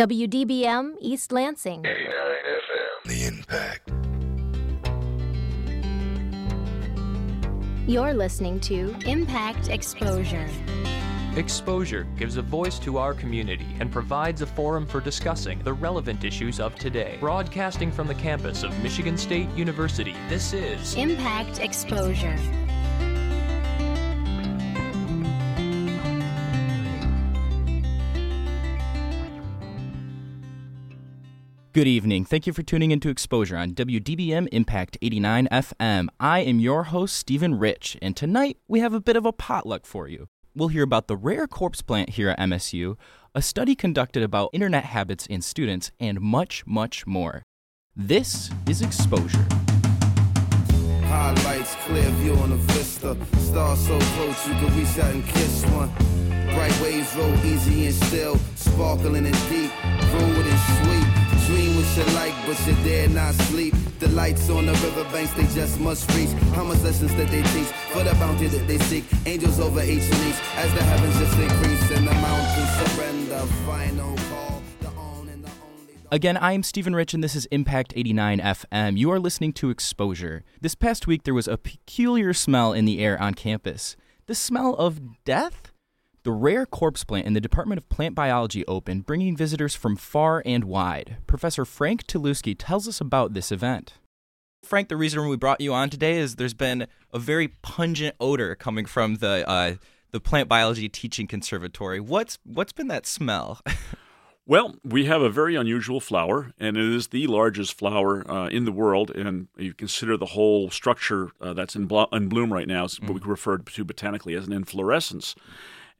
WDBM East Lansing. FM The Impact. You're listening to Impact Exposure. Exposure gives a voice to our community and provides a forum for discussing the relevant issues of today. Broadcasting from the campus of Michigan State University, this is Impact Exposure. Good evening. Thank you for tuning into Exposure on WDBM Impact 89 FM. I am your host, Stephen Rich, and tonight we have a bit of a potluck for you. We'll hear about the rare corpse plant here at MSU, a study conducted about internet habits in students, and much, much more. This is Exposure. Highlights, clear view on vista. Stars so close you can reach out and kiss one. Bright waves roll easy and still, sparkling and deep, and sweet. Dream what you like, but you dare not sleep. The lights on the riverbanks, they just must reach. How much lessons that they teach for the bounty that they seek? Angels over each and each, as the heavens just increase and the mountains surrender. Final call, Again, I am Stephen Rich, and this is Impact 89 FM. You are listening to Exposure. This past week, there was a peculiar smell in the air on campus. The smell of death? The rare corpse plant in the Department of Plant Biology opened, bringing visitors from far and wide. Professor Frank Telewski tells us about this event. Frank, the reason we brought you on today is there's been a very pungent odor coming from the uh, the Plant Biology Teaching Conservatory. What's what's been that smell? Well, we have a very unusual flower, and it is the largest flower uh, in the world. And you consider the whole structure uh, that's in, blo- in bloom right now, is what we refer to botanically as an inflorescence.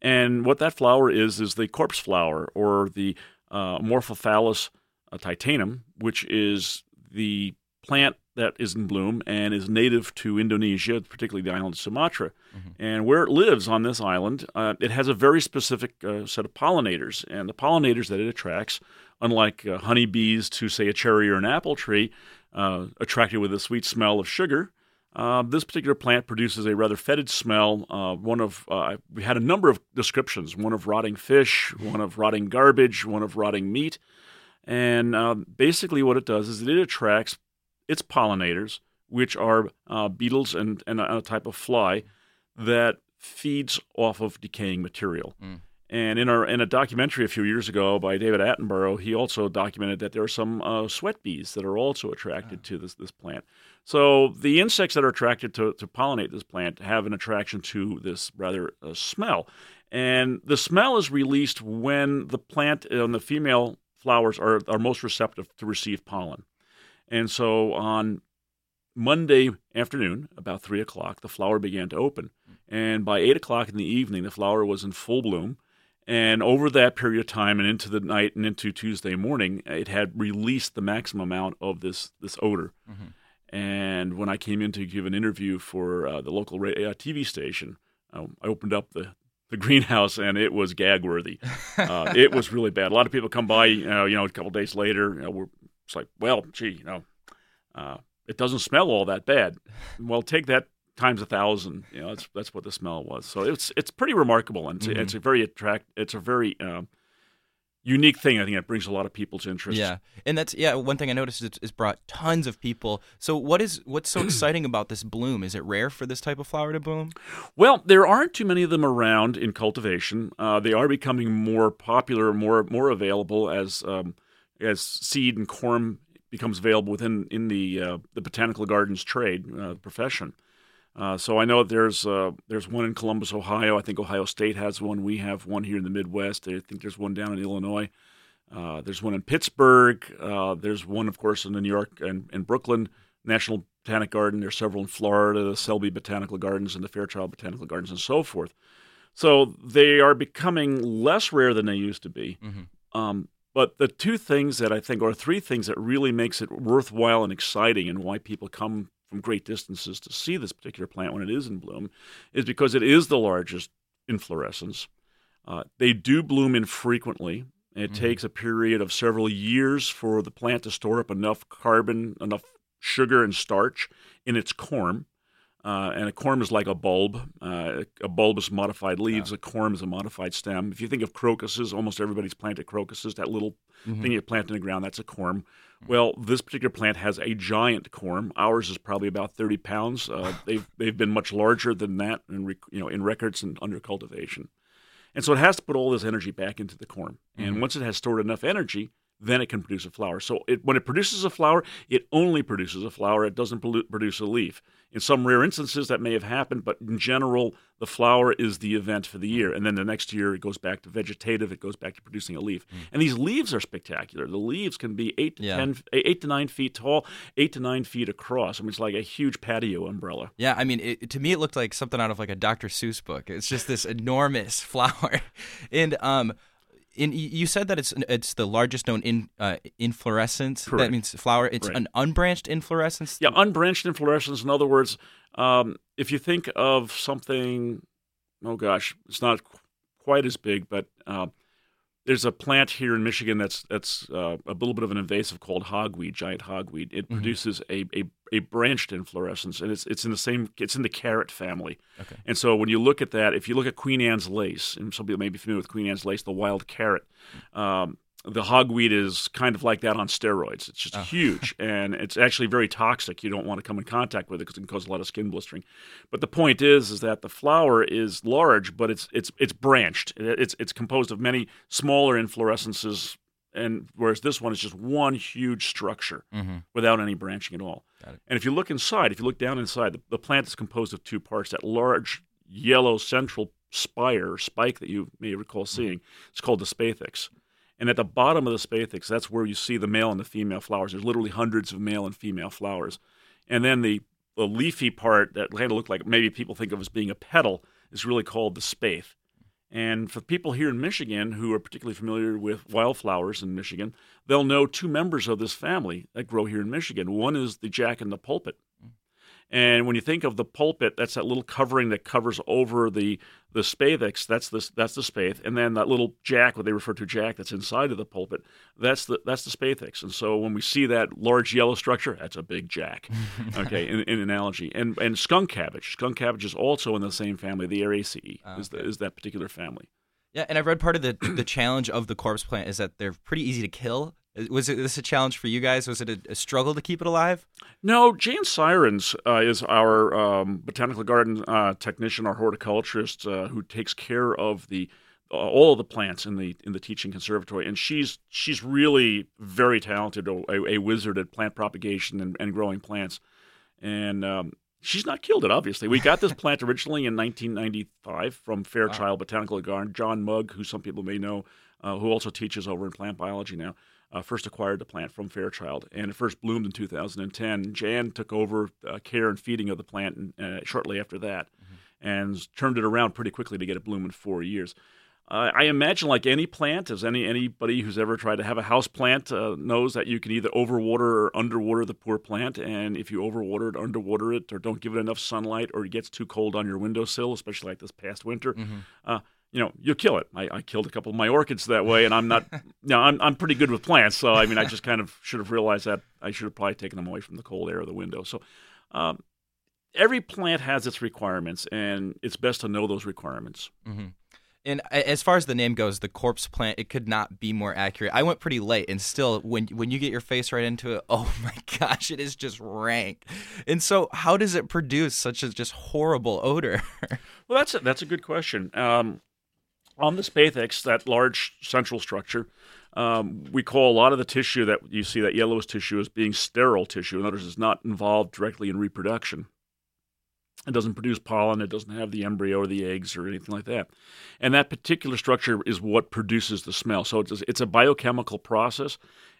And what that flower is, is the corpse flower or the uh, Morphophallus uh, titanum, which is the plant that is in bloom and is native to Indonesia, particularly the island of Sumatra. And where it lives on this island, uh, it has a very specific uh, set of pollinators. And the pollinators that it attracts, unlike uh, honeybees to, say, a cherry or an apple tree, uh, attracted with a sweet smell of sugar, uh, this particular plant produces a rather fetid smell. Uh, one of uh, we had a number of descriptions: one of rotting fish, one of rotting garbage, one of rotting meat. And uh, basically, what it does is it attracts its pollinators, which are uh, beetles and, and a, a type of fly that feeds off of decaying material. And in our in a documentary a few years ago by David Attenborough, he also documented that there are some uh, sweat bees that are also attracted to this this plant. So the insects that are attracted to, to pollinate this plant have an attraction to this rather uh, smell, and the smell is released when the plant and the female flowers are are most receptive to receive pollen. And so on Monday afternoon, about three o'clock, the flower began to open. And by eight o'clock in the evening, the flower was in full bloom. And over that period of time and into the night and into Tuesday morning, it had released the maximum amount of this, this odor. And when I came in to give an interview for uh, the local ra- uh, TV station, um, I opened up the, the greenhouse and it was gag worthy. Uh, it was really bad. A lot of people come by, you know, you know a couple days later, you know, we're it's like, well, gee, you know, uh, it doesn't smell all that bad. Well, take that times a thousand. You know, that's that's what the smell was. So it's it's pretty remarkable, and it's, it's a very attract. It's a very um, unique thing. I think it brings a lot of people to interest. Yeah, and that's yeah. One thing I noticed is it's brought tons of people. So what is what's so exciting about this bloom? Is it rare for this type of flower to bloom? Well, there aren't too many of them around in cultivation. Uh, they are becoming more popular, more more available as um, as seed and corm becomes available within in the uh, the botanical gardens trade uh, profession. Uh, so I know there's uh, there's one in Columbus, Ohio. I think Ohio State has one. We have one here in the Midwest. I think there's one down in Illinois. Uh, there's one in Pittsburgh. Uh, there's one, of course, in the New York and, and Brooklyn National Botanic Garden. There's several in Florida, the Selby Botanical Gardens and the Fairchild Botanical Gardens, and so forth. So they are becoming less rare than they used to be. Um, but the two things that I think, or three things that really makes it worthwhile and exciting, and why people come from great distances to see this particular plant when it is in bloom, is because it is the largest inflorescence. Uh, they do bloom infrequently. It takes a period of several years for the plant to store up enough carbon, enough sugar and starch in its corm Uh, and a corm is like a bulb. Uh, a bulb is modified leaves. A corm is a modified stem. If you think of crocuses, almost everybody's planted crocuses. That little thing you plant in the ground, that's a corm. Well, this particular plant has a giant corm. Ours is probably about 30 pounds. Uh, they've they've been much larger than that in rec- you know in records and under cultivation. And so it has to put all this energy back into the corm. And once it has stored enough energy, then it can produce a flower. So it, when it produces a flower, it only produces a flower. It doesn't produ- produce a leaf. In some rare instances, that may have happened, but in general, the flower is the event for the year. And then the next year, it goes back to vegetative. It goes back to producing a leaf. And these leaves are spectacular. The leaves can be eight to Yeah. ten, eight to nine feet tall, eight to nine feet across. I mean, it's like a huge patio umbrella. Yeah, I mean, it, to me, it looked like something out of like a Dr. Seuss book. It's just this enormous flower, and um, in you said that it's it's the largest known in uh, inflorescence. That means flower. It's Right. an unbranched inflorescence. Yeah, unbranched inflorescence. In other words, um, if you think of something, oh gosh, it's not qu- quite as big, but uh, there's a plant here in Michigan that's that's uh, a little bit of an invasive called hogweed, giant hogweed. It produces a, a a branched inflorescence, and it's it's in the same it's in the carrot family. Okay. And so when you look at that, if you look at Queen Anne's lace, and some people may be familiar with Queen Anne's lace, the wild carrot. Um, the hogweed is kind of like that on steroids. It's just ah. huge, and it's actually very toxic. You don't want to come in contact with it because it can cause a lot of skin blistering. But the point is, is that the flower is large, but it's it's it's branched. It's it's composed of many smaller inflorescences, and whereas this one is just one huge structure mm-hmm. without any branching at all. And if you look inside, if you look down inside, the, the plant is composed of two parts. That large yellow central spire, spike that you may recall mm-hmm. seeing, it's called the spadix. And at the bottom of the spadix, that's where you see the male and the female flowers. There's literally hundreds of male and female flowers. And then the, the leafy part that kind of look like maybe people think of as being a petal is really called the spathe. And for people here in Michigan who are particularly familiar with wildflowers in Michigan, they'll know two members of this family that grow here in Michigan. One is the jack and the pulpit. And when you think of the pulpit, that's that little covering that covers over the the spadix. That's the that's the spathe, and then that little jack, what they refer to jack, that's inside of the pulpit. That's the that's the spadix. And so when we see that large yellow structure, that's a big jack. Okay, in, in analogy, and and skunk cabbage. Skunk cabbage is also in the same family. The Araceae ah, is the, is that particular family. Yeah, and I've read part of the the challenge of the corpse plant is that they're pretty easy to kill. Was it this a challenge for you guys? Was it a, a struggle to keep it alive? No, Jane Sirens uh, is our um, botanical garden uh, technician, our horticulturist, uh, who takes care of the uh, all of the plants in the in the teaching conservatory, and she's she's really very talented, a, a wizard at plant propagation and, and growing plants, and um, she's not killed it. Obviously, we got this plant originally in 1995 from Fairchild Botanical Garden. John Mugg, who some people may know, uh, who also teaches over in plant biology now uh, first acquired the plant from Fairchild, and it first bloomed in 2010. Jan took over uh, care and feeding of the plant uh, shortly after that, and turned it around pretty quickly to get it bloom in four years. Uh, I imagine, like any plant, as any anybody who's ever tried to have a house plant uh, knows that you can either overwater or underwater the poor plant, and if you overwater it, underwater it, or don't give it enough sunlight, or it gets too cold on your windowsill, especially like this past winter, uh, you know, you'll kill it. I, I killed a couple of my orchids that way, and I'm not, you know, I'm, I'm pretty good with plants. So, I mean, I just kind of should have realized that I should have probably taken them away from the cold air of the window. So, um, every plant has its requirements, and it's best to know those requirements. And as far as the name goes, the corpse plant, it could not be more accurate. I went pretty late, and still, when when you get your face right into it, oh my gosh, it is just rank. And so, how does it produce such a just horrible odor? Well, that's a, that's a good question. Um, on the spadix, that large central structure, um, we call a lot of the tissue that you see, that yellowish tissue, as being sterile tissue. In other words, it's not involved directly in reproduction. It doesn't produce pollen. It doesn't have the embryo or the eggs or anything like that. And that particular structure is what produces the smell. So it's, it's a biochemical process.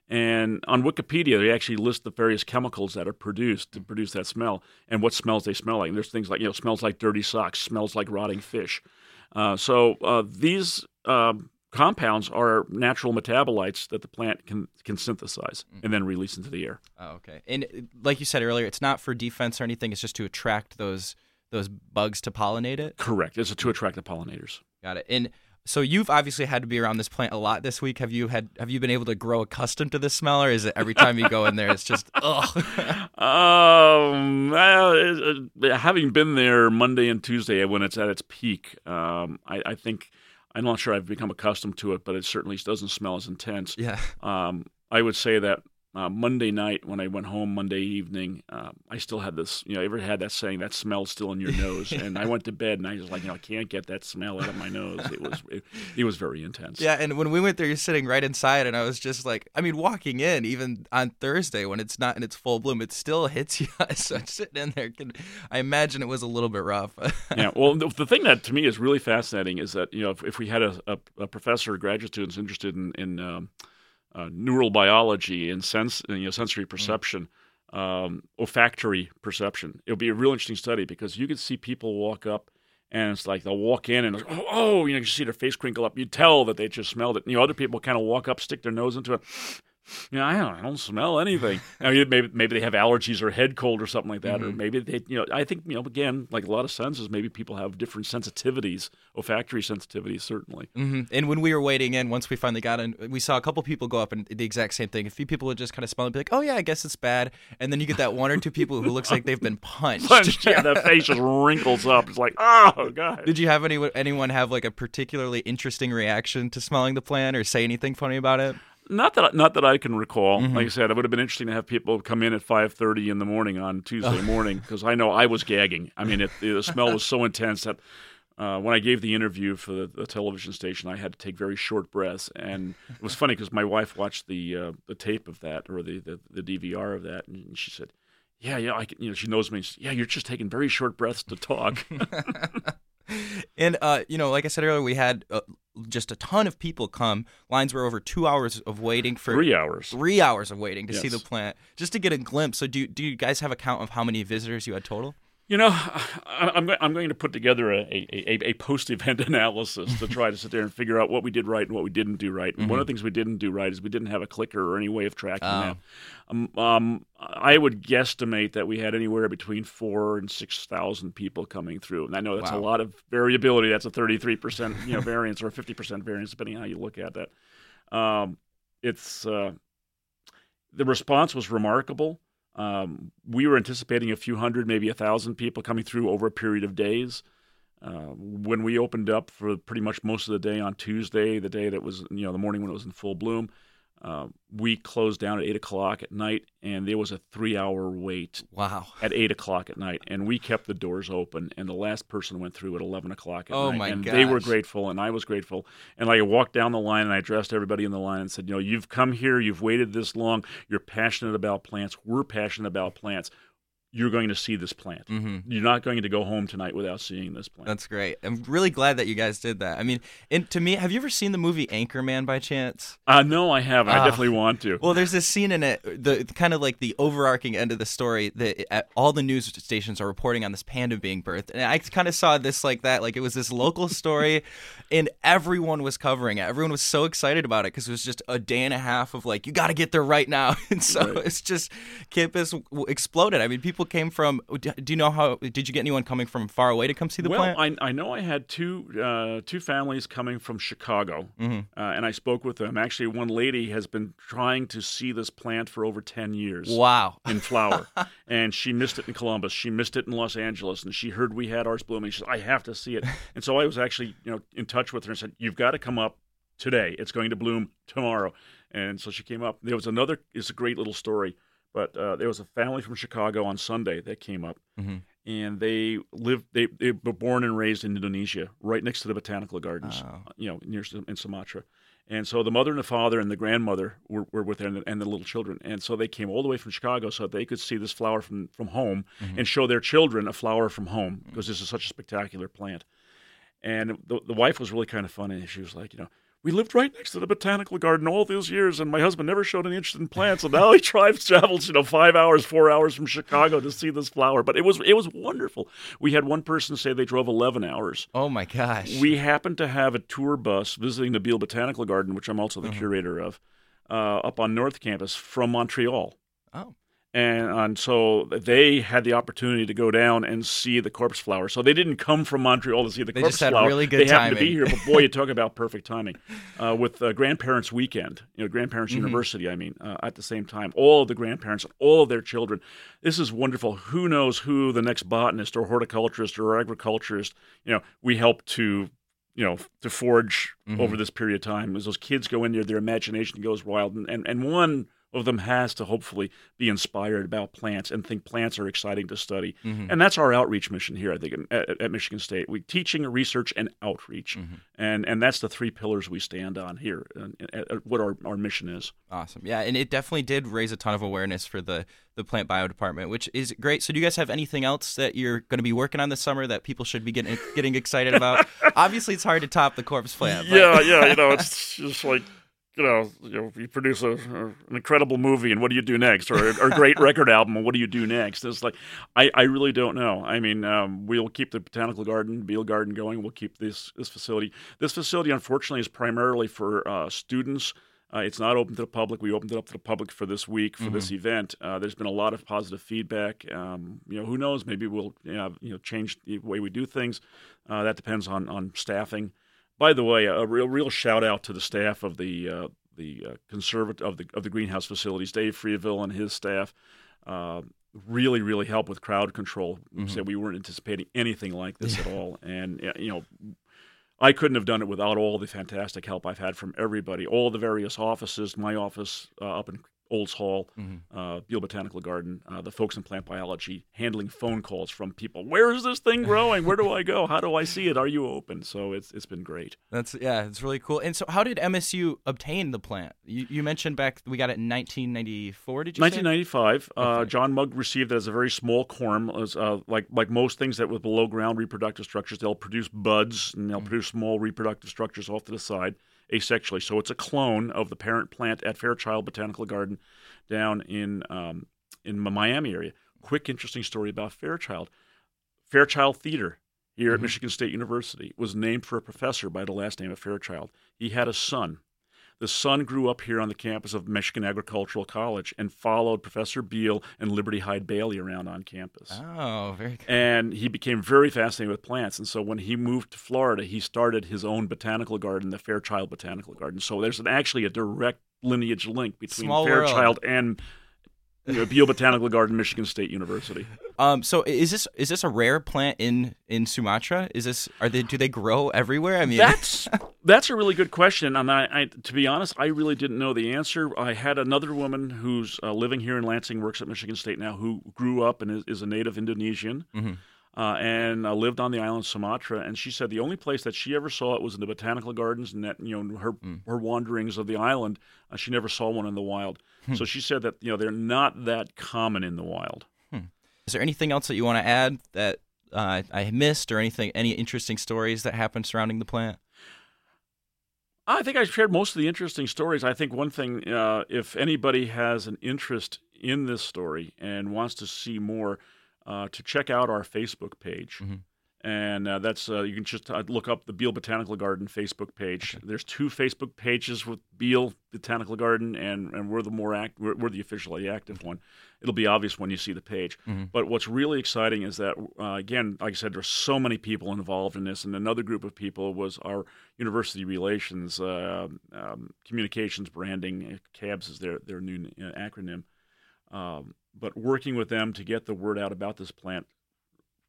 And on Wikipedia, they actually list the various chemicals that are produced to produce that smell and what smells they smell like. And there's things like, you know, smells like dirty socks, smells like rotting fish. Uh, so uh, these um, compounds are natural metabolites that the plant can, can synthesize and then release into the air. Oh, okay. And uh, like you said earlier, it's not for defense or anything. It's just to attract those those bugs to pollinate it. Correct. It's to attract the pollinators. Got it. And So you've obviously had to be around this plant a lot this week. Have you had have you been able to grow accustomed to this smell, or is it every time you go in there, it's just ugh? Um, uh, having been there Monday and Tuesday when it's at its peak, um, I, I think I'm not sure I've become accustomed to it, but it certainly doesn't smell as intense. yeah. Um, I would say that uh, Monday night when I went home Monday evening, uh, I still had this. You know, ever had that saying that smell still in your nose? and I went to bed and I was like, you know, I can't get that smell out of my nose. It was it, it was very intense. Yeah, and when we went there, you're sitting right inside, and I was just like, I mean, walking in, even on Thursday when it's not in its full bloom, it still hits you. so sitting in there, can, I imagine it was a little bit rough. yeah. Well, the, the thing that to me is really fascinating is that you know if, if we had a, a, a professor or graduate students interested in in um, uh, neural biology and sense you know sensory perception, um, olfactory perception, it would be a real interesting study because you could see people walk up. And it's like they'll walk in and oh, oh, you know, you see their face crinkle up. You tell that they just smelled it. And, you know, other people kind of walk up, stick their nose into it. You know, I don't, I don't smell anything. maybe maybe they have allergies or head cold or something like that, or maybe they, you know, I think you know, again, like a lot of senses, maybe people have different sensitivities, olfactory sensitivities, certainly. hmm And when we were waiting in, once we finally got in, we saw a couple people go up and the exact same thing. A few people would just kind of smell and be like, "Oh yeah, I guess it's bad," and then you get that one or two people who looks like they've been punched. yeah, that face just wrinkles up. It's like, oh god. Did you have any anyone have like a particularly interesting reaction to smelling the plant or say anything funny about it? Not that not that I can recall. Like I said, it would have been interesting to have people come in at five thirty in the morning on Tuesday morning because I know I was gagging. I mean, it, the smell was so intense that uh, when I gave the interview for the, the television station, I had to take very short breaths, and it was funny because my wife watched the uh, the tape of that or the, the the DVR of that, and she said. Yeah, yeah, I can, you know, she knows me. She said, yeah, you're just taking very short breaths to talk. And uh, you know, like I said earlier, we had uh, just a ton of people come. Lines were over two hours of waiting for Three hours. Three hours of waiting to see the plant, just to get a glimpse. So, do do you guys have a count of how many visitors you had total? You know, I- I'm, I'm going to put together a, a, a, post event analysis to try to sit there and figure out what we did right and what we didn't do right. And one of the things we didn't do right is we didn't have a clicker or any way of tracking that. Um, um, I would guesstimate that we had anywhere between four and six thousand people coming through, and I know that's a lot of variability. That's a 33 percent you know variance or a 50 percent variance, depending on how you look at that. Um, it's uh, the response was remarkable. Um, we were anticipating a few hundred, maybe a thousand people coming through over a period of days. Uh, when we opened up for pretty much most of the day on Tuesday, the day that was, you know, the morning when it was in full bloom, uh, we closed down at eight o'clock at night, and there was a three-hour wait Wow. at eight o'clock at night, and we kept the doors open. And the last person went through at eleven o'clock at Oh, night, my and they were grateful, and I was grateful. And like, I walked down the line, and I addressed everybody in the line and said, "You know, you've come here, you've waited this long, you're passionate about plants. We're passionate about plants. You're going to see this plant. You're not going to go home tonight without seeing this plant." That's great. I'm really glad that you guys did that. I mean, and to me, have you ever seen the movie Anchorman by chance? uh, no, I haven't. I Ah. definitely want to. Well, there's this scene in it, the kind of like the overarching end of the story that uh, all the news stations are reporting on this panda being birthed, and I kind of saw this like that, like it was this local story, and everyone was covering it. Everyone was so excited about it because it was just a day and a half of like you got to get there right now, and so it's just campus exploded. I mean, people came from. Do you know how? Did you get anyone coming from far away to come see the well, plant? I, I know I had two uh, two families coming from Chicago, Mm-hmm. uh, and I spoke with them. Actually, one lady has been trying to see this plant for over ten years. wow. In flower, and she missed it in Columbus. She missed it in Los Angeles, and she heard we had ours blooming. She said, "I have to see it." And so I was actually, you know, in touch with her and said, "You've got to come up today. It's going to bloom tomorrow." And so she came up. There was another. It's a great little story, but uh, there was a family from Chicago on Sunday that came up, Mhm. and they lived. They, they were born and raised in Indonesia, right next to the botanical gardens. Oh. You know, near in Sumatra. And so the mother and the father and the grandmother were, were with them and the little children. And so they came all the way from Chicago so that they could see this flower from, from home and show their children a flower from home because this is such a spectacular plant. And the, the wife was really kind of funny. She was like, you know, we lived right next to the botanical garden all those years, and my husband never showed any interest in plants. And now he drives, travels, you know, five hours, four hours from Chicago to see this flower. But it was it was wonderful. We had one person say they drove eleven hours. Oh my gosh. We happened to have a tour bus visiting the Beal Botanical Garden, which I'm also the curator of, uh, up on North Campus from Montreal. oh. And, and so they had the opportunity to go down and see the corpse flower. So they didn't come from Montreal to see the They corpse just had flower. really good they happened to be here, but boy, you talk about perfect timing. Uh, with uh, Grandparents Weekend, you know, Grandparents Mm-hmm. University. I mean, uh, at the same time, all of the grandparents, all of their children. This is wonderful. Who knows who the next botanist or horticulturist or agriculturist? You know, we help to you know to forge Mm-hmm. over this period of time as those kids go in there their imagination goes wild and, and, and one of them has to hopefully be inspired about plants and think plants are exciting to study Mm-hmm. and that's our outreach mission here i think at, at michigan state we teaching research and outreach Mm-hmm. and and that's the three pillars we stand on here and, and- and what our, our mission is Awesome. Yeah, and it definitely did raise a ton of awareness for the the plant bio department, which is great. So, do you guys have anything else that you're going to be working on this summer that people should be getting getting excited about? Obviously, it's hard to top the corpse plant. but- yeah yeah you know it's just like you know, you know, you produce a, an incredible movie, and what do you do next? Or, or a great record album, and what do you do next? It's like, I, I really don't know. I mean, um, we'll keep the botanical garden, Beal Garden going. We'll keep this this facility. This facility, unfortunately, is primarily for uh, students. Uh, it's not open to the public. We opened it up to the public for this week for this event. Uh, there's been a lot of positive feedback. Um, you know, who knows? Maybe we'll you know, you know change the way we do things. Uh, that depends on on staffing. By the way, a real real shout out to the staff of the uh, the uh, conservat of the of the greenhouse facilities, Dave Freeville and his staff. Uh, really, really helped with crowd control. We Said we weren't anticipating anything like this at all, and you know. I couldn't have done it without all the fantastic help I've had from everybody, all the various offices, my office uh, up in Olds Hall, uh, Beal Botanical Garden, uh, the folks in plant biology, handling phone calls from people. Where is this thing growing? Where do I go? How do I see it? Are you open? So it's it's been great. That's yeah, it's really cool. And so, how did MSU obtain the plant? You, you mentioned back we got it in 1994. Did you? say? 1995, uh, John Mugg received it as a very small corm. As, uh, like like most things that with below ground reproductive structures, they'll produce buds and they'll produce small reproductive structures off to the side asexually. So it's a clone of the parent plant at Fairchild Botanical Garden down in um, in the Miami area. Quick, interesting story about Fairchild. Fairchild Theater here at Michigan State University was named for a professor by the last name of Fairchild. He had a son. The son grew up here on the campus of Michigan Agricultural College and followed Professor Beal and Liberty Hyde Bailey around on campus. Oh, very good. And he became very fascinated with plants. And so when he moved to Florida, he started his own botanical garden, the Fairchild Botanical Garden. So there's an, actually a direct lineage link between Small world. Fairchild and you know, Beal Botanical Garden, Michigan State University. Um, so is this is this a rare plant in in Sumatra? Is this are they do they grow everywhere? I mean, That's that's a really good question, and I, I, to be honest, I really didn't know the answer. I had another woman who's uh, living here in Lansing, works at Michigan State now, who grew up and is, is a native Indonesian, uh, and uh, lived on the island of Sumatra. And she said the only place that she ever saw it was in the botanical gardens, and that you know her her wanderings of the island, uh, she never saw one in the wild. So she said that you know they're not that common in the wild. is there anything else that you want to add that uh, I missed, or anything any interesting stories that happened surrounding the plant? I think I shared most of the interesting stories. I think one thing, uh, if anybody has an interest in this story and wants to see more, uh, to check out our Facebook page. And uh, that's uh, you can just uh, look up the Beal Botanical Garden Facebook page. There's two Facebook pages with Beal Botanical Garden, and, and we're the more act we're, we're the officially active one. It'll be obvious when you see the page. But what's really exciting is that uh, again, like I said, there's so many people involved in this, and another group of people was our university relations, uh, um, communications, branding. CABS is their their new uh, acronym. Um, but working with them to get the word out about this plant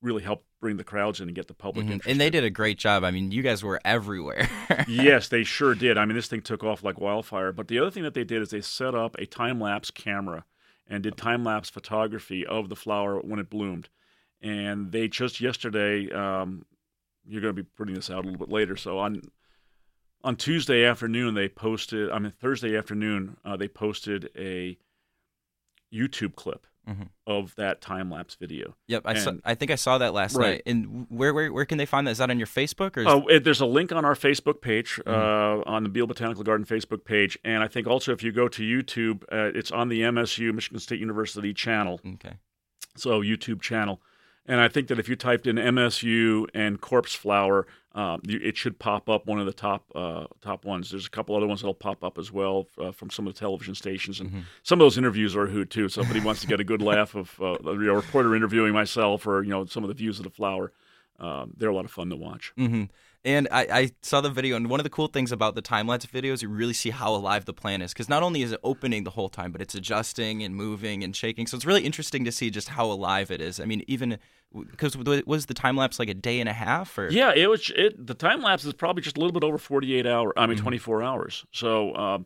really helped bring the crowds in and get the public Mhm. interested. And they did a great job. I mean, you guys were everywhere. yes, they sure did. I mean, this thing took off like wildfire. But the other thing that they did is they set up a time lapse camera and did time lapse photography of the flower when it bloomed. And they just yesterday, um, you're going to be putting this out a little bit later. So on on Tuesday afternoon, they posted. I mean, Thursday afternoon, uh, they posted a YouTube clip Mhm. of that time lapse video. yep, I saw, I think I saw that last Right. night. And where, where where can they find that? Is that on your Facebook or? Is, Oh, it, there's a link on our Facebook page, uh, on the Beal Botanical Garden Facebook page, and I think also if you go to YouTube, uh, it's on the MSU Michigan State University channel, okay. so YouTube channel, And I think that if you typed in MSU and corpse flower, um, you, it should pop up one of the top uh, top ones. There's a couple other ones that'll pop up as well uh, from some of the television stations, and Mm-hmm. some of those interviews are hoot too. Somebody wants to get a good laugh of uh, a reporter interviewing myself, or you know some of the views of the flower. Um, they're a lot of fun to watch. hmm And I, I saw the video, and one of the cool things about the time lapse videos, you really see how alive the plant is. Because not only is it opening the whole time, but it's adjusting and moving and shaking. So it's really interesting to see just how alive it is. I mean, even because was the time lapse like a day and a half? Or Yeah, it was. It the time lapse is probably just a little bit over 48 hours. I mean, 24 hours. So. Um,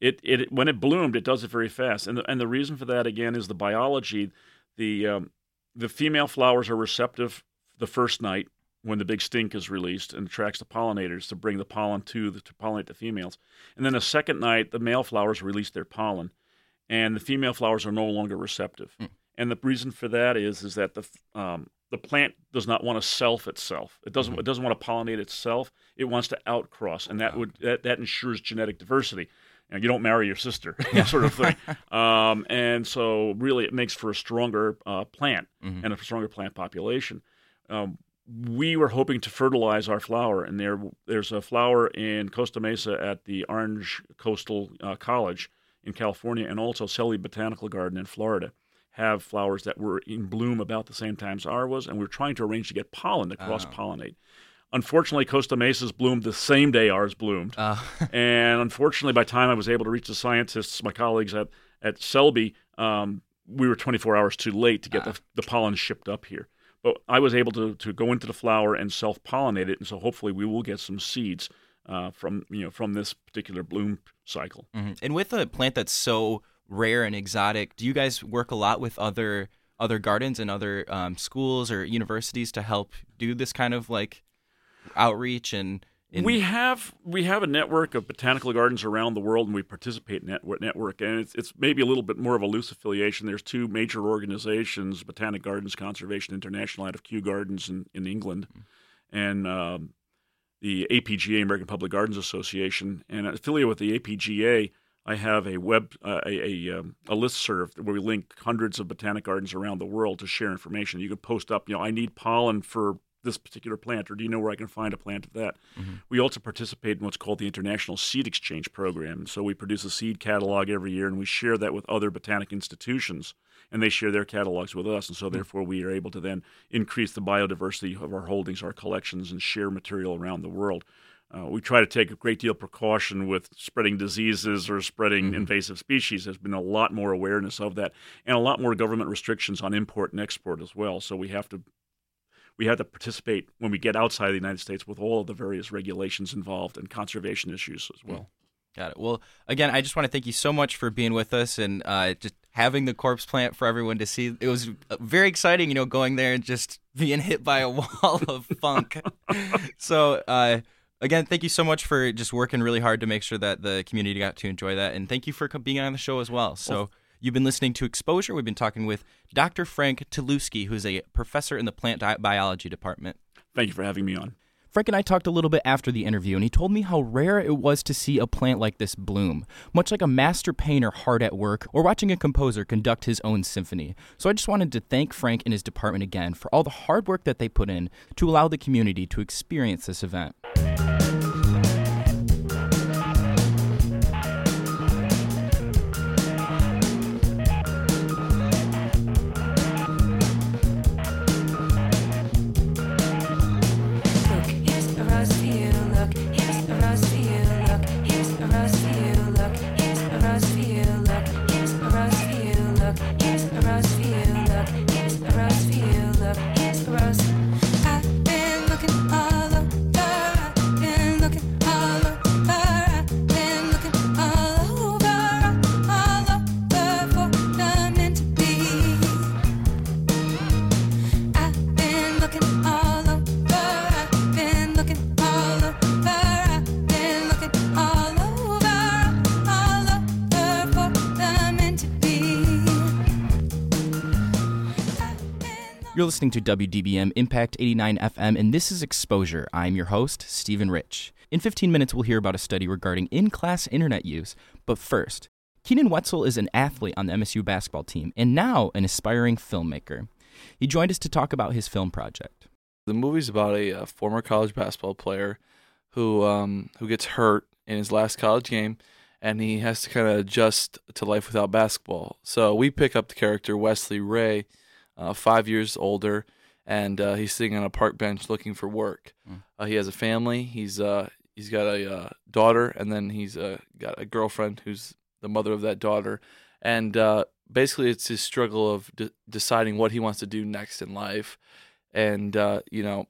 it, it when it bloomed, it does it very fast, and the, and the reason for that again is the biology. The um, the female flowers are receptive the first night when the big stink is released and attracts the pollinators to bring the pollen to the, to pollinate the females. And then the second night, the male flowers release their pollen, and the female flowers are no longer receptive. And the reason for that is is that the um, the plant does not want to self itself. It doesn't it doesn't want to pollinate itself. It wants to outcross, and that would that, that ensures genetic diversity. You, know, you don't marry your sister, sort of thing. Um, and so, really, it makes for a stronger uh, plant and a stronger plant population. Um, we were hoping to fertilize our flower, and there there's a flower in Costa Mesa at the Orange Coastal uh, College in California, and also Selby Botanical Garden in Florida have flowers that were in bloom about the same time as ours was, and we are trying to arrange to get pollen to cross pollinate. Unfortunately, Costa Mesa's bloomed the same day ours bloomed, Uh, and unfortunately, by the time I was able to reach the scientists, my colleagues at at Selby, um, we were 24 hours too late to get the, the pollen shipped up here. But I was able to, to go into the flower and self pollinate it, and so hopefully we will get some seeds uh, from you know from this particular bloom cycle. mhm. And with a plant that's so rare and exotic, do you guys work a lot with other other gardens and other um, schools or universities to help do this kind of like outreach and? And We have we have a network of botanical gardens around the world, and we participate in that network. And it's, it's maybe a little bit more of a loose affiliation. There's two major organizations: Botanic Gardens Conservation International out of Kew Gardens in, in England, and um, the APGA, American Public Gardens Association. And affiliated with the APGA, I have a web uh, a a, um, a listserv where we link hundreds of botanic gardens around the world to share information. You can post up, you know, I need pollen for this particular plant, or do you know where I can find a plant of that? Mm-hmm. We also participate in what's called the International Seed Exchange Program. So we produce a seed catalog every year, and we share that with other botanic institutions, and they share their catalogs with us. And so, mm. therefore, we are able to then increase the biodiversity of our holdings, our collections, and share material around the world. Uh, we try to take a great deal of precaution with spreading diseases or spreading mm-hmm. invasive species. There's been a lot more awareness of that, and a lot more government restrictions on import and export as well. So we have to we have to participate when we get outside of the United States with all of the various regulations involved and conservation issues as well. Got it. Well, again, I just want to thank you so much for being with us and uh, just having the corpse plant for everyone to see. It was uh, very exciting, you know, going there and just being hit by a wall of funk. so, uh, again, thank you so much for just working really hard to make sure that the community got to enjoy that. And thank you for being on the show as well. So, you've been listening to Exposure. We've been talking with Dr. Frank Telewski, who's a professor in the plant biology department. Thank you for having me on. Frank and I talked a little bit after the interview, and he told me how rare it was to see a plant like this bloom, much like a master painter hard at work or watching a composer conduct his own symphony. So I just wanted to thank Frank and his department again for all the hard work that they put in to allow the community to experience this event. You're listening to WDBM Impact 89 FM, and this is Exposure. I'm your host, Stephen Rich. In 15 minutes, we'll hear about a study regarding in class internet use. But first, Keenan Wetzel is an athlete on the MSU basketball team and now an aspiring filmmaker. He joined us to talk about his film project. The movie's about a, uh former college basketball player who um, who gets hurt in his last college game, and he has to kind of adjust to life without basketball. So we pick up the character Wesley Ray, uh, five years older, and uh, he's sitting on a park bench looking for work. Uh, he has a family. He's uh, he's got a uh, daughter, and then he's uh, got a girlfriend who's the mother of that daughter, and uh, basically it's his struggle of de- deciding what he wants to do next in life, and uh, you know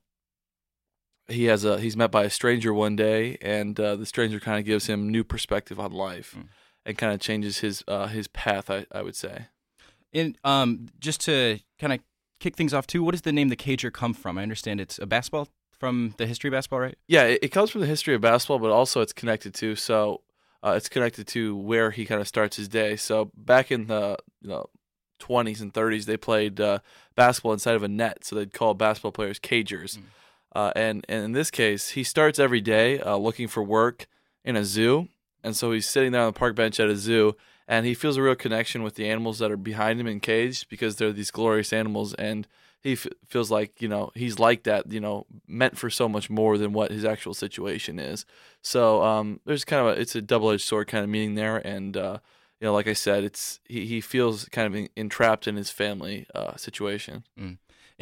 he has a he's met by a stranger one day, and uh, the stranger kind of gives him new perspective on life, Mm. and kind of changes his uh, his path. I, I would say. And um, just to kind of kick things off too, what does the name the Cager come from? I understand it's a basketball from the history of basketball, right? Yeah, it, it comes from the history of basketball, but also it's connected to so uh, it's connected to where he kind of starts his day. So back in the you know, 20s and 30s, they played uh, basketball inside of a net, so they'd call basketball players cagers. Uh, and, and in this case, he starts every day uh, looking for work in a zoo, and so he's sitting there on the park bench at a zoo, and he feels a real connection with the animals that are behind him in cage because they're these glorious animals, and he f- feels like you know he's like that, you know, meant for so much more than what his actual situation is. So um, there's kind of a it's a double edged sword kind of meaning there, and uh, you know, like I said, it's he, he feels kind of en- entrapped in his family uh, situation.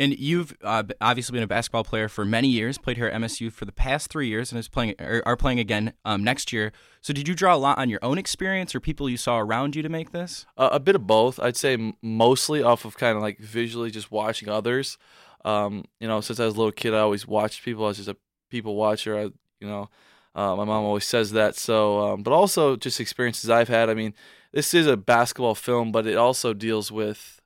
And you've uh, obviously been a basketball player for many years. Played here at MSU for the past three years, and is playing or are playing again um, next year. So, did you draw a lot on your own experience or people you saw around you to make this? Uh, a bit of both. I'd say mostly off of kind of like visually just watching others. Um, you know, since I was a little kid, I always watched people. I was just a people watcher. I, you know, uh, my mom always says that. So, um, but also just experiences I've had. I mean, this is a basketball film, but it also deals with,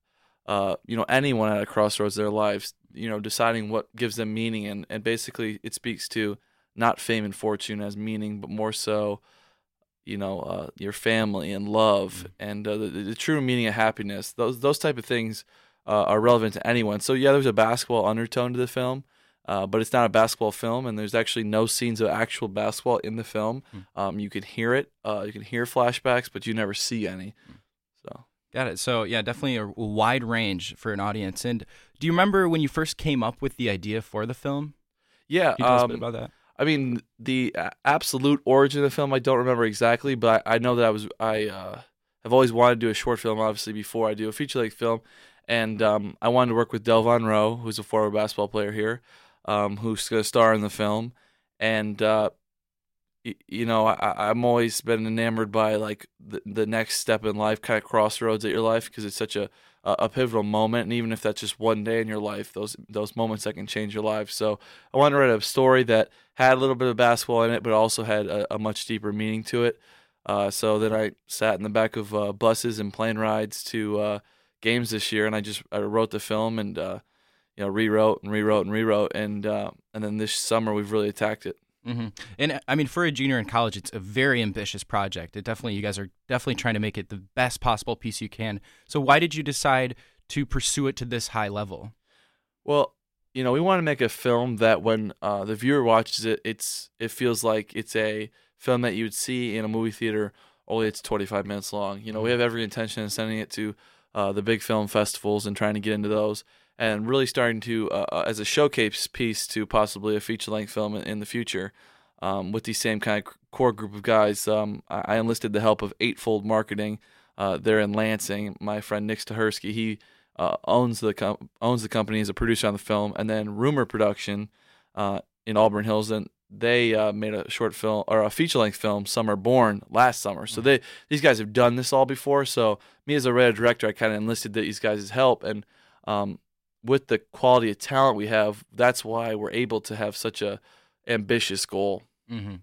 uh, you know, anyone at a crossroads of their lives. You know, deciding what gives them meaning, and and basically it speaks to not fame and fortune as meaning, but more so you know uh, your family and love and uh, the, the true meaning of happiness. Those those type of things uh, are relevant to anyone. So yeah there's a basketball undertone to the film uh, but it's not a basketball film and there's actually no scenes of actual basketball in the film. Um, you can hear it uh, you can hear flashbacks but you never see any. So Got it. So, yeah, definitely a wide range for an audience. And do you remember when you first came up with the idea for the film? yeah Can you tell us a um, bit about that? I mean, the absolute origin of the film, I don't remember exactly, but I, know that I was I uh, have always wanted to do a short film, obviously, before I do a feature length film, and um, I wanted to work with Delvon Roe, who's a former basketball player here, um, who's going to star in the film, and uh, you know, I, I'm always been enamored by like the, the next step in life, kind of crossroads at your life, because it's such a a pivotal moment, and even if that's just one day in your life, those those moments that can change your life. So I wanted to write a story that had a little bit of basketball in it, but also had a, a much deeper meaning to it. Uh, so then I sat in the back of uh, buses and plane rides to uh, games this year, and I just I wrote the film and uh, you know rewrote and rewrote and rewrote, and uh, and then this summer we've really attacked it. Hmm And I mean, for a junior in college, it's a very ambitious project. It definitely, you guys are definitely trying to make it the best possible piece you can. So, why did you decide to pursue it to this high level? Well, you know, we want to make a film that when uh, the viewer watches it, it's it feels like it's a film that you would see in a movie theater. Only it's 25 minutes long. You know, we have every intention of sending it to uh, the big film festivals and trying to get into those, and really starting to uh, uh, as a showcase piece to possibly a feature length film in, in the future. Um, with these same kind of core group of guys, um, I, I enlisted the help of Eightfold Marketing. Uh, they're in Lansing. My friend Nick Stahersky, he uh, owns the com- owns the company as a producer on the film, and then Rumor Production uh, in Auburn Hills, and they uh, made a short film or a feature length film, Summer Born, last summer. So they these guys have done this all before. So me as a writer director, I kind of enlisted these guys' help, and um, with the quality of talent we have, that's why we're able to have such a ambitious goal. Mm-hmm.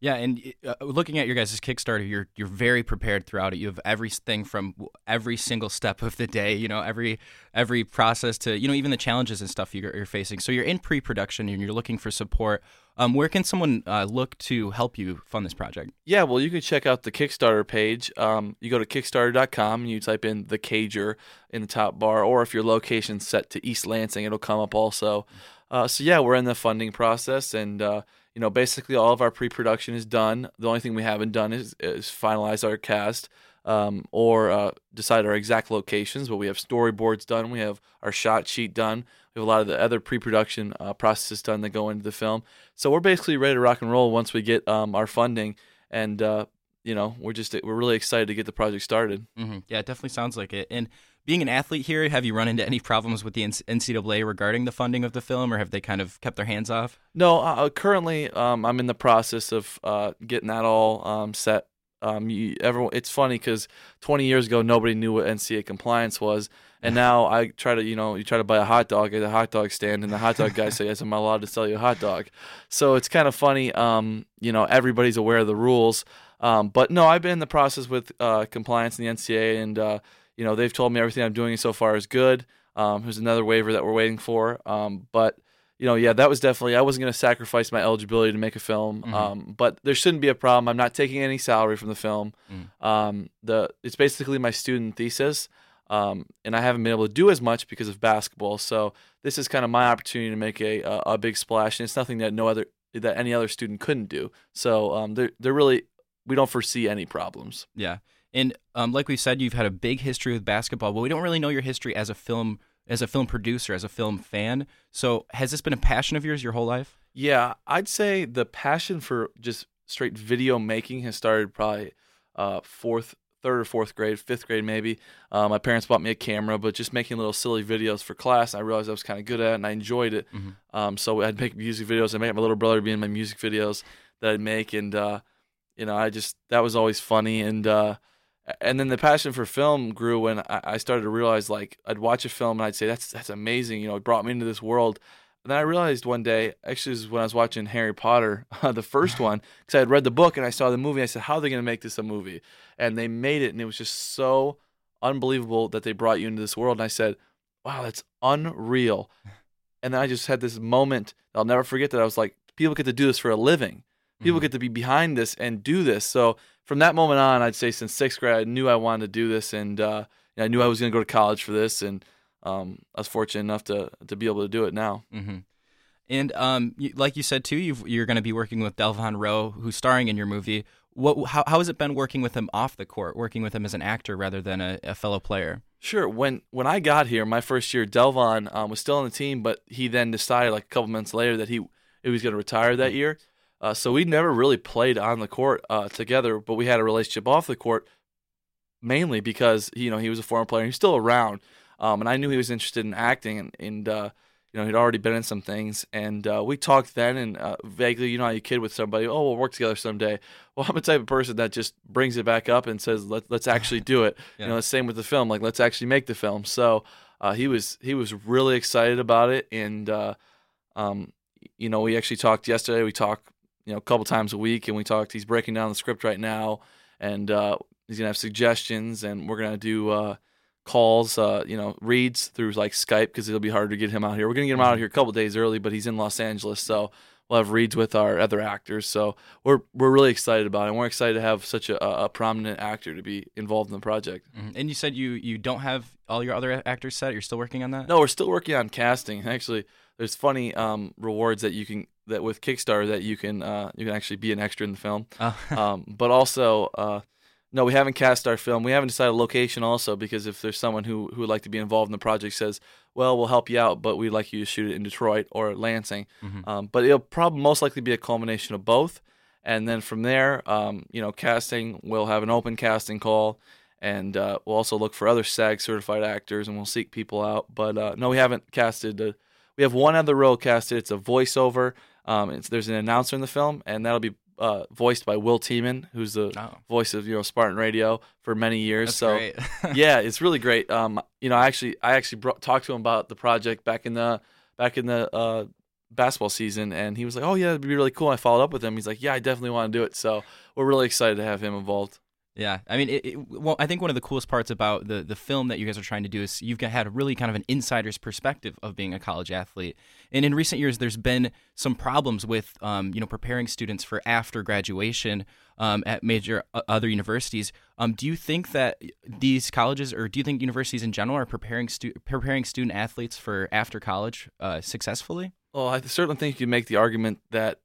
Yeah, and uh, looking at your guys' Kickstarter, you're you're very prepared throughout it. You have everything from every single step of the day, you know, every every process to you know even the challenges and stuff you're, you're facing. So you're in pre-production and you're looking for support. Um, where can someone uh, look to help you fund this project? Yeah, well, you can check out the Kickstarter page. Um, you go to Kickstarter.com and you type in the Cager in the top bar, or if your location's set to East Lansing, it'll come up also. Uh, so yeah, we're in the funding process, and uh, you know, basically all of our pre-production is done. The only thing we haven't done is, is finalize our cast. Um, or uh, decide our exact locations. But we have storyboards done. We have our shot sheet done. We have a lot of the other pre-production uh, processes done that go into the film. So we're basically ready to rock and roll once we get um, our funding, and uh, you know we're just we're really excited to get the project started. hmm Yeah, it definitely sounds like it. And being an athlete here, have you run into any problems with the NCAA regarding the funding of the film, or have they kind of kept their hands off? No, uh, currently um, I'm in the process of uh, getting that all um, set. Um, you, everyone, it's funny because 20 years ago nobody knew what NCAA compliance was, and now I try to, you know, you try to buy a hot dog at a hot dog stand, and the hot dog guy says, "I'm allowed to sell you a hot dog." So it's kind of funny. Um, you know, everybody's aware of the rules, um, but no, I've been in the process with uh, compliance in the NCAA, and uh, you know, they've told me everything I'm doing so far is good. Um, there's another waiver that we're waiting for, um, but you know, yeah, that was definitely. I wasn't going to sacrifice my eligibility to make a film, Mhm. um, but there shouldn't be a problem. I'm not taking any salary from the film. Mm. Um, the it's basically my student thesis, um, and I haven't been able to do as much because of basketball. So this is kind of my opportunity to make a a, a big splash, and it's nothing that no other that any other student couldn't do. So um, they're they're really we don't foresee any problems. Yeah. And um, like we said, you've had a big history with basketball, but we don't really know your history as a film as a film producer, as a film fan. So has this been a passion of yours your whole life? Yeah, I'd say the passion for just straight video making has started probably uh, fourth, third or fourth grade, fifth grade maybe. Uh, my parents bought me a camera, but just making little silly videos for class, I realized I was kind of good at it and I enjoyed it. Mhm. Um, so I'd make music videos. I'd make my little brother be in my music videos that I'd make, and uh, you know, I just that was always funny. And uh, and then the passion for film grew when I, started to realize like I'd watch a film and I'd say that's that's amazing. You know, it brought me into this world. And then I realized one day, actually, is when I was watching Harry Potter, the first one, because I had read the book and I saw the movie. I said, "How are they going to make this a movie?" And they made it, and it was just so unbelievable that they brought you into this world. And I said, "Wow, that's unreal." And then I just had this moment. I'll never forget that I was like, "People get to do this for a living. People Mhm. get to be behind this and do this." So from that moment on, I'd say since sixth grade, I knew I wanted to do this, and uh, I knew I was going to go to college for this, and um, I was fortunate enough to to be able to do it now. Mm-hmm. And um, you, like you said too, you've, you're going to be working with Delvon Roe, who's starring in your movie. What? How, how has it been working with him off the court, working with him as an actor rather than a, a fellow player? Sure. When when I got here, my first year, Delvon um, was still on the team, but he then decided like a couple months later that he he was going to retire that year. Uh, so we never really played on the court uh, together, but we had a relationship off the court, mainly because you know he was a former player. He's still around, um, and I knew he was interested in acting, and, and uh, you know he'd already been in some things, and uh, we talked then, and uh, vaguely, you know, how you kid with somebody, oh, we'll work together someday. Well, I'm the type of person that just brings it back up and says, Let, let's actually do it. Yeah. You know, the same with the film, like let's actually make the film. So uh, he was he was really excited about it, and uh, um, you know, we actually talked yesterday. We talk, you know, a couple times a week, and we talked. He's breaking down the script right now, and uh, he's gonna have suggestions, and we're gonna do uh, calls, uh, you know, reads through like Skype because it'll be harder to get him out here. We're gonna get him out here a couple days early, but he's in Los Angeles, so we'll have reads with our other actors. So we're we're really excited about it. And we're excited to have such a, a prominent actor to be involved in the project. Mhm. And you said you you don't have all your other actors set. You're still working on that. No, we're still working on casting. Actually, there's funny um, rewards that you can that with Kickstarter that you can uh, you can actually be an extra in the film. Oh. um, but also, uh, no, we haven't cast our film. We haven't decided location also because if there's someone who who would like to be involved in the project, says, well, we'll help you out, but we'd like you to shoot it in Detroit or Lansing. Mhm. Um, but it'll probably most likely be a culmination of both. And then from there, um, you know, casting, we'll have an open casting call, and uh, we'll also look for other SAG certified actors, and we'll seek people out. But uh, no, we haven't casted. Uh, we have one other role casted. It's a voiceover. Um, it's, there's an announcer in the film, and that'll be uh, voiced by Will Tieman, who's the Oh. voice of you know Spartan Radio for many years. That's so great. yeah, it's really great. Um, you know, I actually I actually brought, talked to him about the project back in the back in the uh, basketball season, and he was like, "Oh yeah, it'd be really cool." I followed up with him. He's like, "Yeah, I definitely want to do it." So we're really excited to have him involved. Yeah, I mean, it, it, well, I think one of the coolest parts about the the film that you guys are trying to do is you've got, had a really kind of an insider's perspective of being a college athlete. And in recent years, there's been some problems with, um, you know, preparing students for after graduation um, at major uh, other universities. Um, do you think that these colleges, or do you think universities in general, are preparing stu- preparing student athletes for after college uh, successfully? Well, I certainly think you make the argument that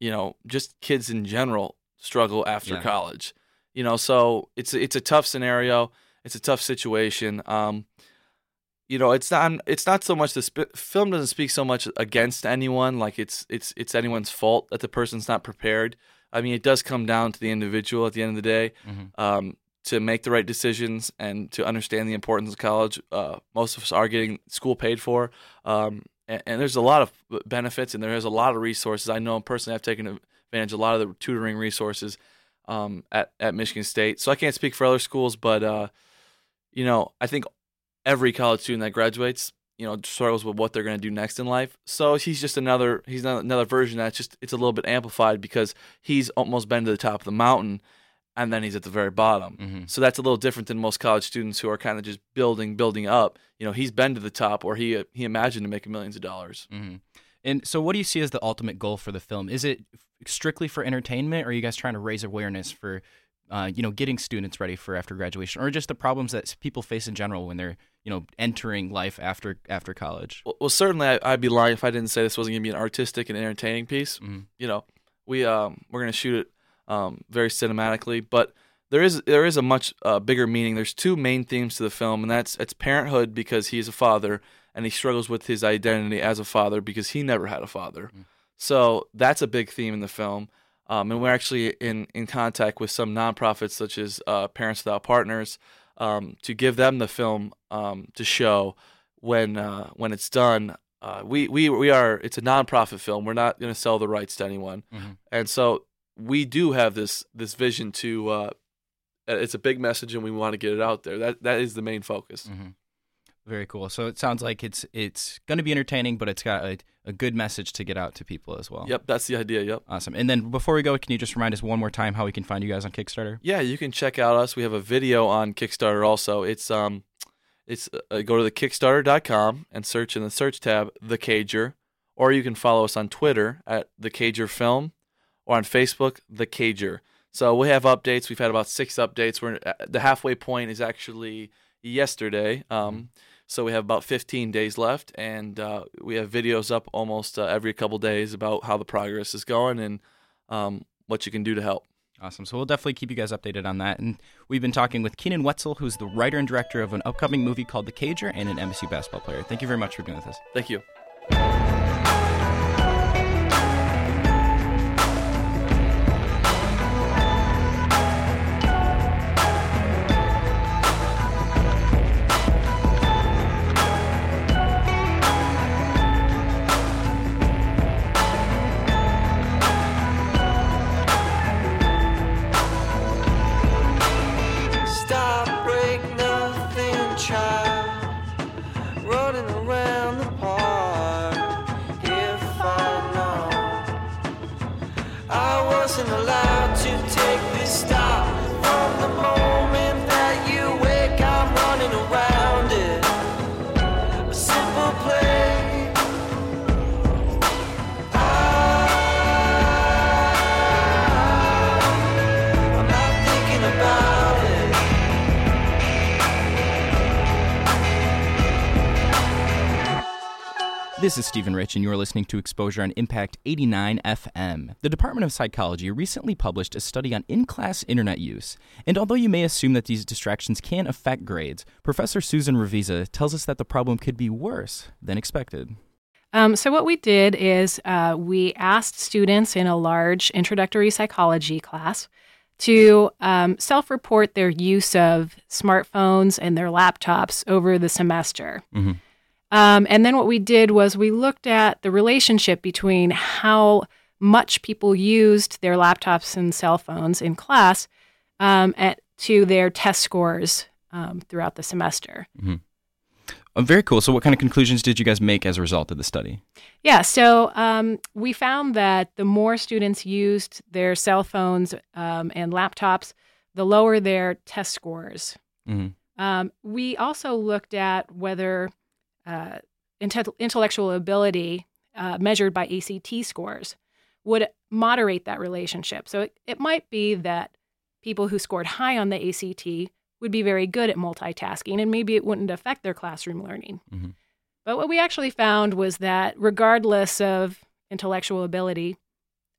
you know just kids in general struggle after Yeah. college. You know, so it's it's a tough scenario. It's a tough situation. Um, you know, it's not it's not so much the sp- film doesn't speak so much against anyone, like it's it's it's anyone's fault that the person's not prepared. I mean, it does come down to the individual at the end of the day um, to make the right decisions and to understand the importance of college. Uh, most of us are getting school paid for, um, and, and there's a lot of benefits and there is a lot of resources. I know personally, I've taken advantage of a lot of the tutoring resources um, at at Michigan State. So I can't speak for other schools, but uh, you know, I think every college student that graduates, you know, struggles with what they're going to do next in life. So he's just another he's another version that's just it's a little bit amplified because he's almost been to the top of the mountain and then he's at the very bottom. Mhm. So that's a little different than most college students who are kind of just building building up. You know, he's been to the top or he he imagined to make millions of dollars. hmm And so, what do you see as the ultimate goal for the film? Is it strictly for entertainment, or are you guys trying to raise awareness for, uh, you know, getting students ready for after graduation, or just the problems that people face in general when they're, you know, entering life after after college? Well, well certainly I, I'd be lying if I didn't say this wasn't going to be an artistic and entertaining piece. Mhm. You know, we um we're going to shoot it um very cinematically, but there is there is a much uh, bigger meaning. There's two main themes to the film, and that's it's parenthood because he's a father and he struggles with his identity as a father because he never had a father. So that's a big theme in the film. Um, and we're actually in, in contact with some nonprofits such as uh, Parents Without Partners um, to give them the film um, to show when uh, when it's done. Uh, we, we we are it's a nonprofit film. We're not going to sell the rights to anyone, Mhm. and so we do have this this vision to. Uh, it's a big message, and we want to get it out there. That that is the main focus. Mhm. Very cool. So it sounds like it's it's going to be entertaining, but it's got a, a good message to get out to people as well. Yep, that's the idea. Yep. Awesome. And then before we go, can you just remind us one more time how we can find you guys on Kickstarter? Yeah, you can check out us. We have a video on Kickstarter also. It's um it's uh, go to the kickstarter.com and search in the search tab the Cager or you can follow us on Twitter at the Cager Film or on Facebook the Cager. So we have updates. We've had about 6 updates. We're at the halfway point is actually yesterday. Um so we have about 15 days left and uh, we have videos up almost uh, every couple days about how the progress is going and um, what you can do to help. Awesome. So we'll definitely keep you guys updated on that. And we've been talking with Keenan Wetzel, who's the writer and director of an upcoming movie called The Cager and an MSU basketball player. Thank you very much for being with us. Thank you. This is Stephen Rich, and you are listening to Exposure on Impact 89 FM. The Department of Psychology recently published a study on in class internet use. And although you may assume that these distractions can affect grades, Professor Susan Ravizza tells us that the problem could be worse than expected. Um, so, what we did is uh, we asked students in a large introductory psychology class to um, self report their use of smartphones and their laptops over the semester. Mhm. Um, and then what we did was we looked at the relationship between how much people used their laptops and cell phones in class um, at, to their test scores um, throughout the semester. Oh, very cool. So, what kind of conclusions did you guys make as a result of the study? Yeah, so um, we found that the more students used their cell phones um, and laptops, the lower their test scores. Mhm. Um, we also looked at whether uh, intellectual ability uh, measured by ACT scores would moderate that relationship. So it, it might be that people who scored high on the ACT would be very good at multitasking, and maybe it wouldn't affect their classroom learning. Mhm. But what we actually found was that regardless of intellectual ability,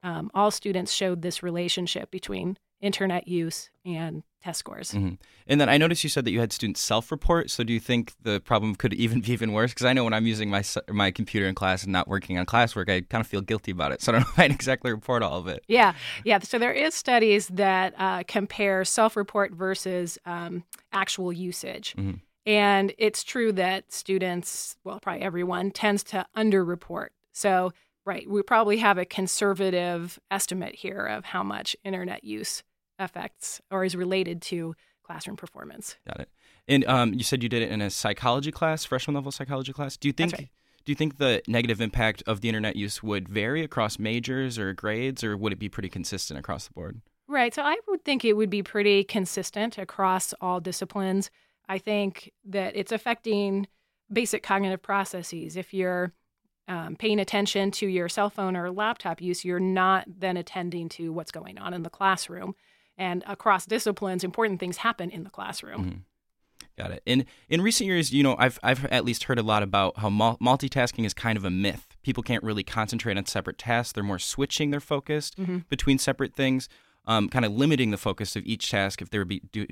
um, all students showed this relationship between internet use and test scores. Mhm. And then I noticed you said that you had students self-report. So do you think the problem could even be even worse? Because I know when I'm using my my computer in class and not working on classwork, I kind of feel guilty about it. So I don't know if I'd exactly report all of it. Yeah, yeah. So there is studies that uh, compare self-report versus um, actual usage, Mhm. and it's true that students, well, probably everyone, tends to underreport. So, right, we probably have a conservative estimate here of how much internet use affects or is related to classroom performance. Got it. And um, you said you did it in a psychology class, freshman level psychology class. Do you think? That's right. Do you think the negative impact of the internet use would vary across majors or grades, or would it be pretty consistent across the board? Right. So I would think it would be pretty consistent across all disciplines. I think that it's affecting basic cognitive processes. If you're um, paying attention to your cell phone or laptop use, you're not then attending to what's going on in the classroom. And across disciplines, important things happen in the classroom. Mhm. Got it. And in recent years, you know, I've I've at least heard a lot about how mul- multitasking is kind of a myth. People can't really concentrate on separate tasks. They're more switching their focus between separate things, um, kind of limiting the focus of each task if they were be do,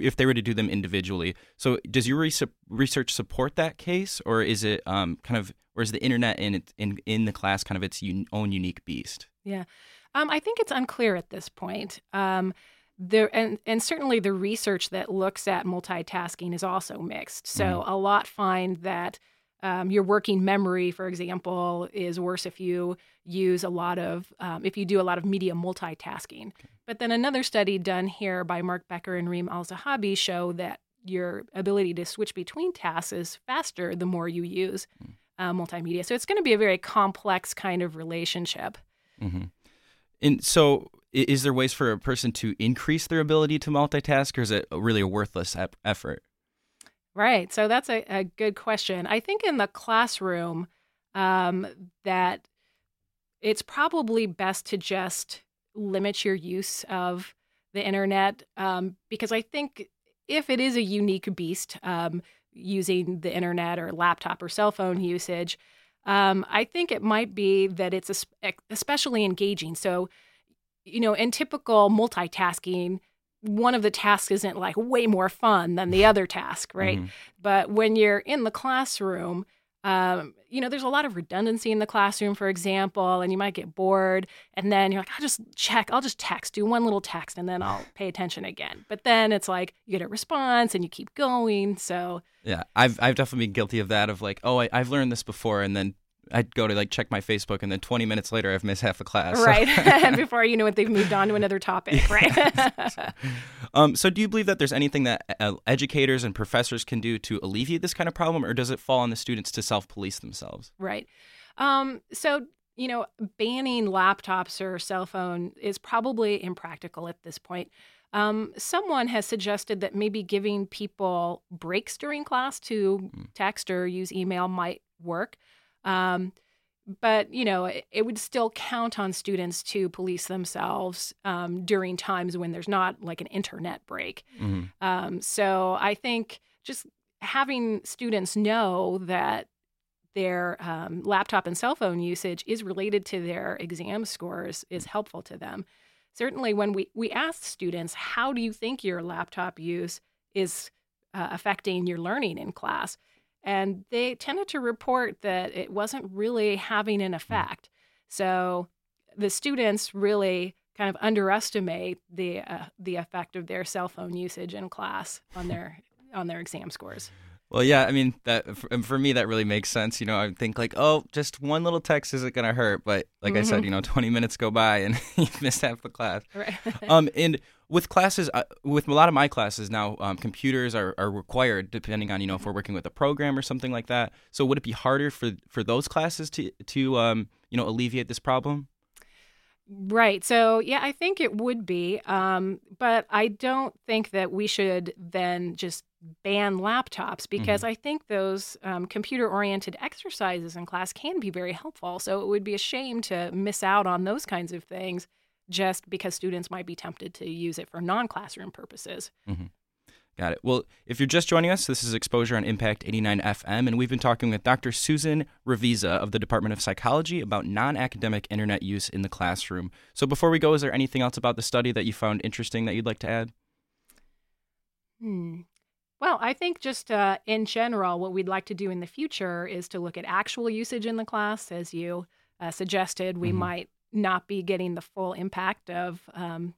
if they were to do them individually. So, does your research support that case, or is it um, kind of, or is the internet in in in the class kind of its un- own unique beast? Yeah. Um, I think it's unclear at this point. Um, there and, and certainly the research that looks at multitasking is also mixed. So a lot find that um, your working memory, for example, is worse if you use a lot of um, if you do a lot of media multitasking. But then another study done here by Mark Becker and Reem Al Zahabi show that your ability to switch between tasks is faster the more you use uh, multimedia. So it's going to be a very complex kind of relationship. hmm And so, is there ways for a person to increase their ability to multitask, or is it really a worthless ep- effort? Right. So that's a, a good question. I think in the classroom, um, that it's probably best to just limit your use of the internet um, because I think if it is a unique beast, um, using the internet or laptop or cell phone usage, um, I think it might be that it's especially engaging. So, you know, in typical multitasking, one of the tasks isn't like way more fun than the other task, right? Mhm. But when you're in the classroom, um, you know, there's a lot of redundancy in the classroom, for example, and you might get bored. And then you're like, I'll just check, I'll just text, do one little text, and then I'll pay attention again. But then it's like you get a response and you keep going. So, Yeah, I've I've definitely been guilty of that. Of like, oh, I, I've learned this before, and then I'd go to like check my Facebook, and then 20 minutes later, I've missed half a class. Right. and before you know it, they've moved on to another topic, right? um, so, do you believe that there's anything that uh, educators and professors can do to alleviate this kind of problem, or does it fall on the students to self-police themselves? Right. Um, so, you know, banning laptops or cell phone is probably impractical at this point. Um, someone has suggested that maybe giving people breaks during class to text or use email might work. Um, but, you know, it, it would still count on students to police themselves um, during times when there's not like an internet break. hmm Um, so I think just having students know that their um, laptop and cell phone usage is related to their exam scores is helpful to them. Certainly, when we, we asked students, how do you think your laptop use is uh, affecting your learning in class? And they tended to report that it wasn't really having an effect. So the students really kind of underestimate the uh, the effect of their cell phone usage in class on their on their exam scores. Well, yeah, I mean that for, for me that really makes sense. You know, I think like, oh, just one little text isn't gonna hurt, but like I said, Mhm. you know, 20 minutes go by and you've missed half the class. Right. um, and with classes, uh, with a lot of my classes now, um, computers are, are required depending on you know if we're working with a program or something like that. So would it be harder for for those classes to to um, you know alleviate this problem? Right. So, yeah, I think it would be. Um, but I don't think that we should then just ban laptops because I think those um, computer oriented exercises in class can be very helpful. So, it would be a shame to miss out on those kinds of things just because students might be tempted to use it for non classroom purposes. Got it. Well, if you're just joining us, this is Exposure on Impact 89 FM, and we've been talking with Dr. Susan Ravizza of the Department of Psychology about non academic internet use in the classroom. So, before we go, is there anything else about the study that you found interesting that you'd like to add? Hmm. Well, I think just uh, in general, what we'd like to do in the future is to look at actual usage in the class. As you uh, suggested, we Mhm. might not be getting the full impact of um,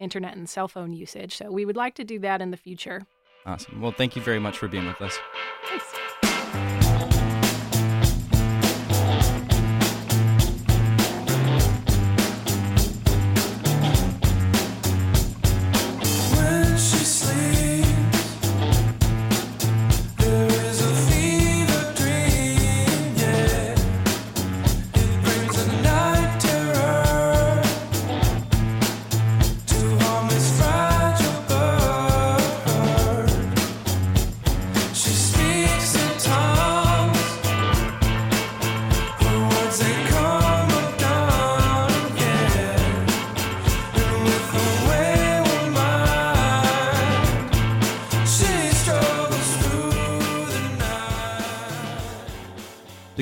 internet and cell phone usage. So we would like to do that in the future. Awesome. Well, thank you very much for being with us. Thanks.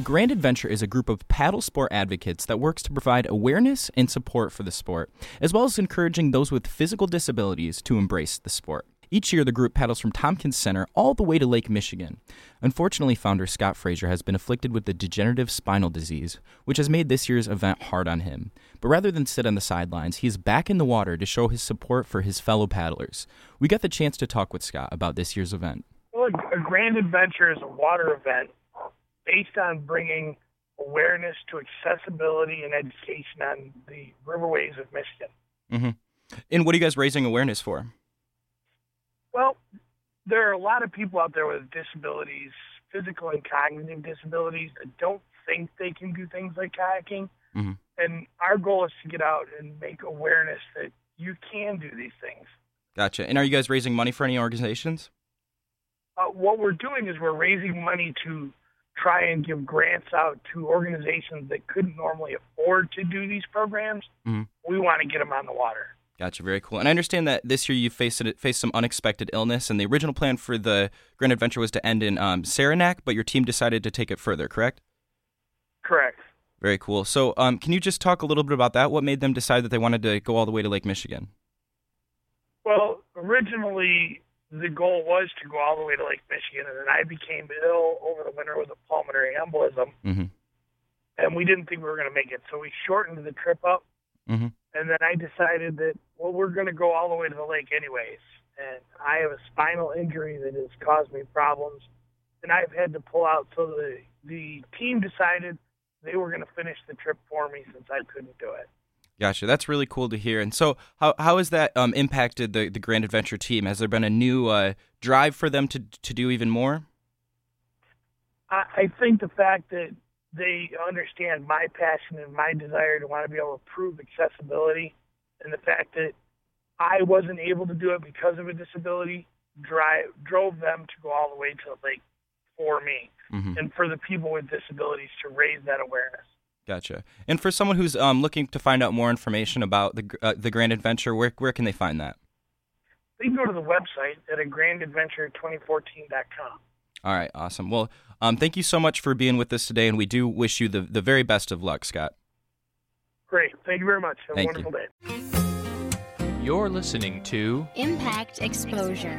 Grand Adventure is a group of paddle sport advocates that works to provide awareness and support for the sport, as well as encouraging those with physical disabilities to embrace the sport. Each year, the group paddles from Tompkins Center all the way to Lake Michigan. Unfortunately, founder Scott Fraser has been afflicted with the degenerative spinal disease, which has made this year's event hard on him. But rather than sit on the sidelines, he is back in the water to show his support for his fellow paddlers. We got the chance to talk with Scott about this year's event. Well, a Grand Adventure is a water event based on bringing awareness to accessibility and education on the riverways of Michigan. Mm-hmm. And what are you guys raising awareness for? Well, there are a lot of people out there with disabilities, physical and cognitive disabilities, that don't think they can do things like kayaking. Mhm. And our goal is to get out and make awareness that you can do these things. Gotcha. And are you guys raising money for any organizations? uh, what we're doing is we're raising money to try and give grants out to organizations that couldn't normally afford to do these programs. Mhm. We want to get them on the water. Gotcha. Very cool. And I understand that this year you faced faced some unexpected illness, and the original plan for the Grand Adventure was to end in um, Saranac, but your team decided to take it further. Correct? Correct. Very cool. So, um, can you just talk a little bit about that? What made them decide that they wanted to go all the way to Lake Michigan? Well, originally the goal was to go all the way to Lake Michigan, and then I became ill over the winter with a pulmonary embolism, Mm-hmm. and we didn't think we were going to make it, so we shortened the trip up. Mm-hmm. And then I decided that well, we're going to go all the way to the lake anyways, and I have a spinal injury that has caused me problems, and I've had to pull out. So the the team decided they were going to finish the trip for me since I couldn't do it. Gotcha. That's really cool to hear. And so, how how has that um, impacted the the Grand Adventure team? Has there been a new uh, drive for them to to do even more? I, I think the fact that they understand my passion and my desire to want to be able to prove accessibility, and the fact that I wasn't able to do it because of a disability, drive drove them to go all the way to the lake for me, Mhm. and for the people with disabilities to raise that awareness. Gotcha. And for someone who's um, looking to find out more information about the uh, the Grand Adventure, where where can they find that? They can go to the website at a grandadventure2014.com. All right, awesome. Well, um, thank you so much for being with us today, and we do wish you the, the very best of luck, Scott. Great. Thank you very much. Have Thank a wonderful day. You're listening to Impact Exposure.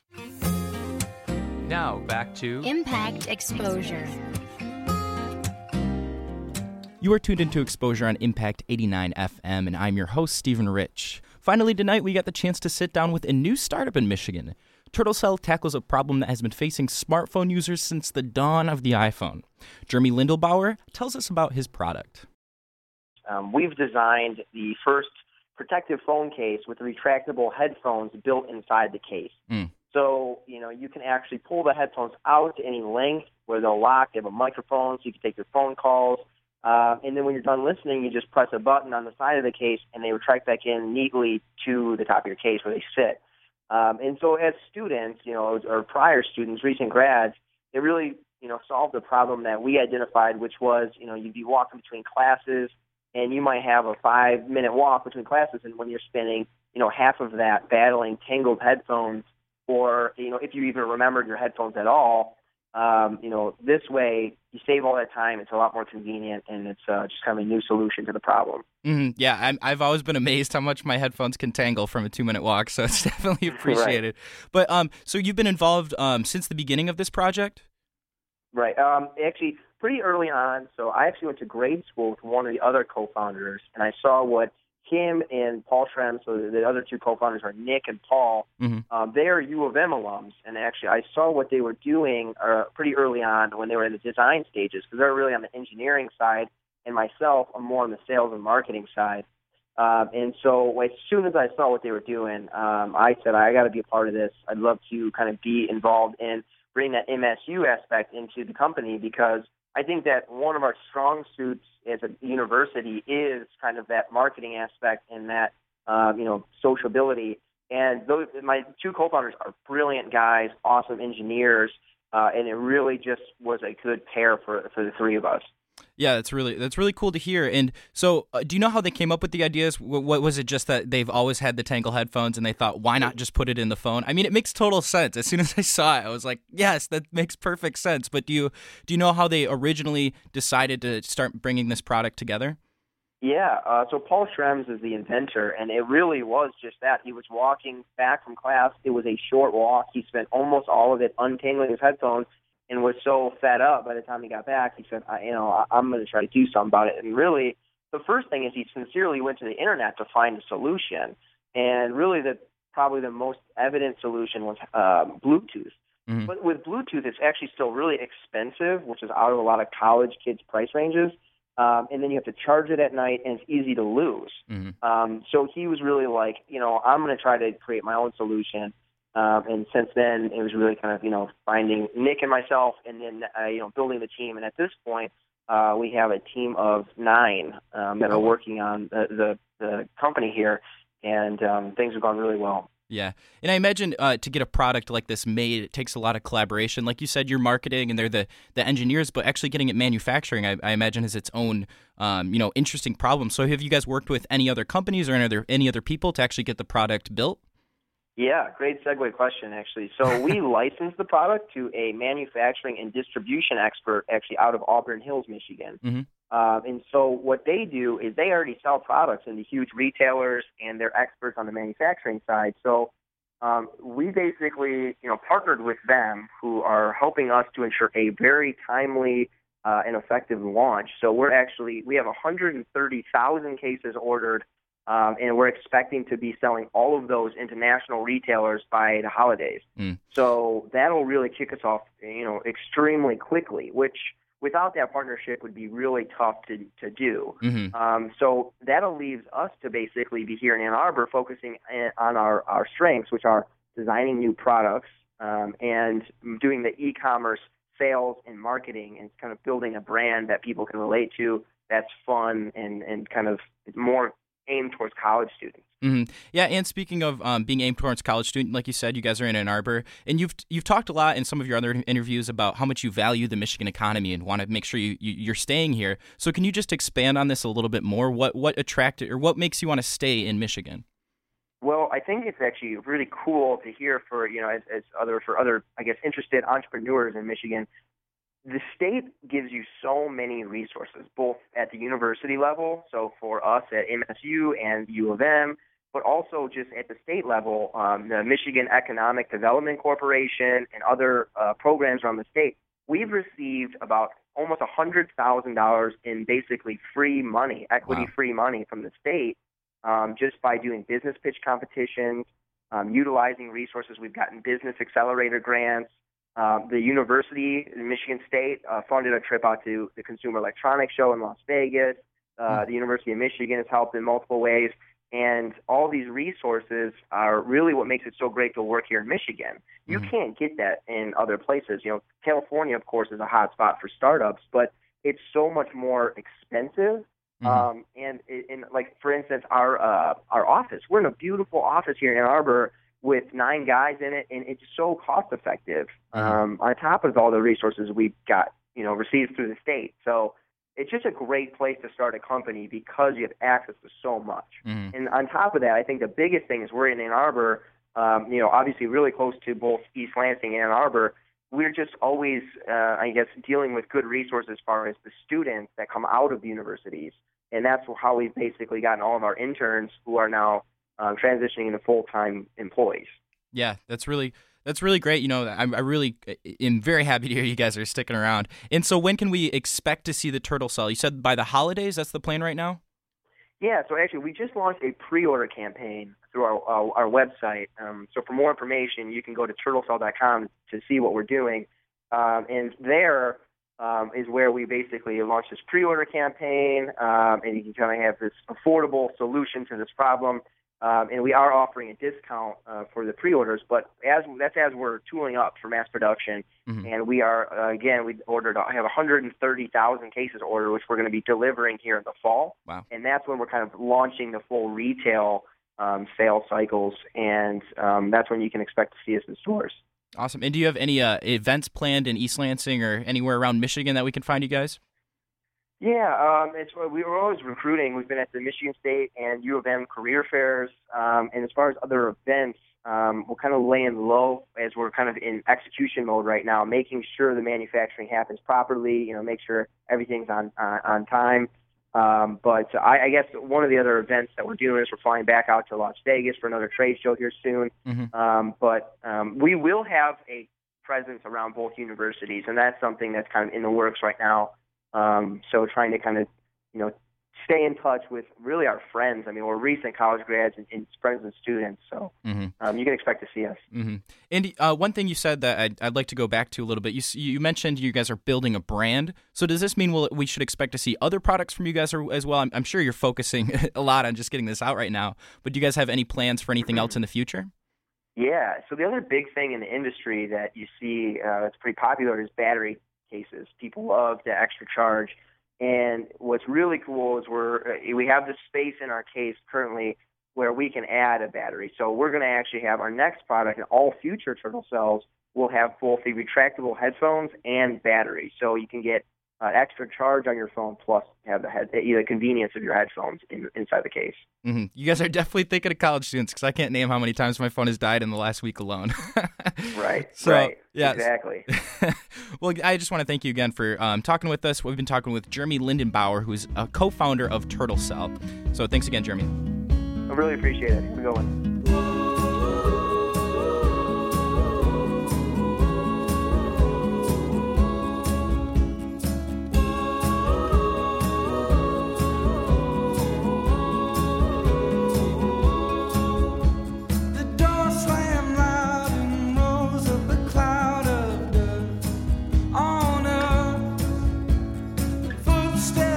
Now back to Impact Exposure. You are tuned into Exposure on Impact 89 FM, and I'm your host, Stephen Rich. Finally, tonight we got the chance to sit down with a new startup in Michigan. Turtle Cell tackles a problem that has been facing smartphone users since the dawn of the iPhone. Jeremy Lindelbauer tells us about his product. Um, we've designed the first protective phone case with retractable headphones built inside the case. Mm. So, you know, you can actually pull the headphones out to any length where they'll lock. They have a microphone so you can take your phone calls. Uh, and then when you're done listening, you just press a button on the side of the case and they retract back in neatly to the top of your case where they sit. Um, and so as students, you know, or prior students, recent grads, it really, you know, solved the problem that we identified, which was, you know, you'd be walking between classes and you might have a five minute walk between classes and when you're spending, you know, half of that battling tangled headphones or, you know, if you even remembered your headphones at all, um, you know, this way you save all that time. It's a lot more convenient, and it's uh, just kind of a new solution to the problem. Mm, yeah, I'm, I've always been amazed how much my headphones can tangle from a two minute walk, so it's definitely appreciated. But um, so you've been involved um, since the beginning of this project? Right. Um, actually, pretty early on. So I actually went to grade school with one of the other co-founders, and I saw what him and Paul Shrem, so the other two co-founders are Nick and Paul. Mhm. Um, they're U of M alums, and actually I saw what they were doing uh, pretty early on when they were in the design stages, because they're really on the engineering side, and myself, I'm more on the sales and marketing side. Um, and so as soon as I saw what they were doing, um, I said I got to be a part of this. I'd love to kind of be involved in bring that MSU aspect into the company because I think that one of our strong suits as a university is kind of that marketing aspect and that um, you know sociability. And those my two co-founders are brilliant guys, awesome engineers, uh, and it really just was a good pair for for the three of us. Yeah, that's really that's really cool to hear. And so, uh, do you know how they came up with the ideas? What, what was it? Just that they've always had the Tangle headphones, and they thought, why not just put it in the phone? I mean, it makes total sense. As soon as I saw it, I was like, yes, that makes perfect sense. But do you do you know how they originally decided to start bringing this product together? Yeah, uh, so Paul Schrems is the inventor, and it really was just that. He was walking back from class. It was a short walk. He spent almost all of it untangling his headphones and was so fed up by the time he got back. He said, I, you know, I, I'm going to try to do something about it. And really, the first thing is he sincerely went to the internet to find a solution. And really, the probably the most evident solution was um, Bluetooth. Mhm. But with Bluetooth, it's actually still really expensive, which is out of a lot of college kids' price ranges. Um, and then you have to charge it at night, and it's easy to lose. Mhm. Um, so he was really like, you know, I'm going to try to create my own solution. Um, and since then, it was really kind of, you know, finding Nick and myself, and then, uh, you know, building the team. And at this point, uh, we have a team of nine um, that are working on the, the, the company here, and um, things have gone really well. Yeah, and I imagine uh, to get a product like this made, it takes a lot of collaboration. Like you said, you're marketing and they're the, the engineers, but actually getting it manufacturing, I, I imagine, is its own um, you know interesting problem. So, have you guys worked with any other companies or any other any other people to actually get the product built? Yeah, great segue question, actually. So we licensed the product to a manufacturing and distribution expert, actually out of Auburn Hills, Michigan. Mhm. Um, and so what they do is they already sell products into huge retailers, and they're experts on the manufacturing side. So um, we basically, you know, partnered with them, who are helping us to ensure a very timely uh, and effective launch. So we're actually we have 130,000 cases ordered um, and we're expecting to be selling all of those into national retailers by the holidays. Mm. So that'll really kick us off, you know, extremely quickly. Which without that partnership would be really tough to to do. Mhm. Um, so that'll leaves us to basically be here in Ann Arbor, focusing on our our strengths, which are designing new products um, and doing the e-commerce sales and marketing, and kind of building a brand that people can relate to. That's fun and and kind of more aimed towards college students. hmm Yeah, and speaking of um, being aimed towards college student, like you said, you guys are in Ann Arbor, and you've you've talked a lot in some of your other interviews about how much you value the Michigan economy and want to make sure you, you you're staying here. So, can you just expand on this a little bit more? What what attracted or what makes you want to stay in Michigan? Well, I think it's actually really cool to hear for you know as, as other for other I guess interested entrepreneurs in Michigan. The state gives you so many resources, both at the university level, so for us at MSU and U of M, but also just at the state level, um, the Michigan Economic Development Corporation and other uh, programs around the state. We've received about almost $100,000 in basically free money, equity free money from the state, um, just by doing business pitch competitions, um, utilizing resources. We've gotten business accelerator grants. Um, the university, in Michigan State, uh, funded a trip out to the Consumer Electronics Show in Las Vegas. Uh, the University of Michigan has helped in multiple ways. And all these resources are really what makes it so great to work here in Michigan. You can't get that in other places. You know, California, of course, is a hot spot for startups, but it's so much more expensive. Um, and in like for instance, our uh, our office, we're in a beautiful office here in Ann Arbor with nine guys in it, and it's so cost effective. Um, on top of all the resources we got, you know, received through the state. So it's just a great place to start a company because you have access to so much. And on top of that, I think the biggest thing is we're in Ann Arbor, um, you know, obviously really close to both East Lansing and Ann Arbor. We're just always, uh, I guess, dealing with good resources as far as the students that come out of the universities. And that's how we've basically gotten all of our interns who are now um, transitioning into full time employees. Yeah, that's really that's really great. You know, I'm, I really uh, am very happy to hear you guys are sticking around. And so, when can we expect to see the turtle cell? You said by the holidays. That's the plan right now. Yeah, so actually, we just launched a pre-order campaign through our our, our website. Um, so for more information, you can go to turtlecell.com to see what we're doing, um, and there um, is where we basically launched this pre-order campaign, um, and you can kind of have this affordable solution to this problem. Um, and we are offering a discount uh, for the pre-orders, but as that's as we're tooling up for mass production, and we are uh, again we ordered I have 130,000 cases ordered, which we're going to be delivering here in the fall. Wow. And that's when we're kind of launching the full retail um, sales cycles, and um, that's when you can expect to see us in stores. Awesome. And do you have any uh, events planned in East Lansing or anywhere around Michigan that we can find you guys? Yeah, um, it's we were always recruiting. We've been at the Michigan State and U of M career fairs, um, and as far as other events, um, we're kind of laying low as we're kind of in execution mode right now, making sure the manufacturing happens properly. You know, make sure everything's on on, on time. Um, but I, I guess one of the other events that we're doing is we're flying back out to Las Vegas for another trade show here soon. Um, but um, we will have a presence around both universities, and that's something that's kind of in the works right now. Um, so trying to kind of, you know, stay in touch with really our friends. I mean, we're recent college grads and, and friends and students, so Mhm. um, you can expect to see us. hmm Andy, uh, one thing you said that I'd, I'd like to go back to a little bit. You you mentioned you guys are building a brand. So does this mean we'll, we should expect to see other products from you guys as well? I'm, I'm sure you're focusing a lot on just getting this out right now. But do you guys have any plans for anything else in the future? Yeah. So the other big thing in the industry that you see uh, that's pretty popular is battery cases. People love the extra charge. And what's really cool is we're uh, we have the space in our case currently where we can add a battery. So we're going to actually have our next product and all future turtle cells will have both the retractable headphones and battery. So you can get uh, extra charge on your phone plus have the head the convenience of your headphones in, inside the case. hmm You guys are definitely thinking of college students because I can't name how many times my phone has died in the last week alone. Right. So, right. yeah. Exactly. well, I just want to thank you again for um, talking with us. We've been talking with Jeremy Lindenbauer, who's a co-founder of Turtle Cell. So thanks again, Jeremy. I really appreciate it. Have a Footsteps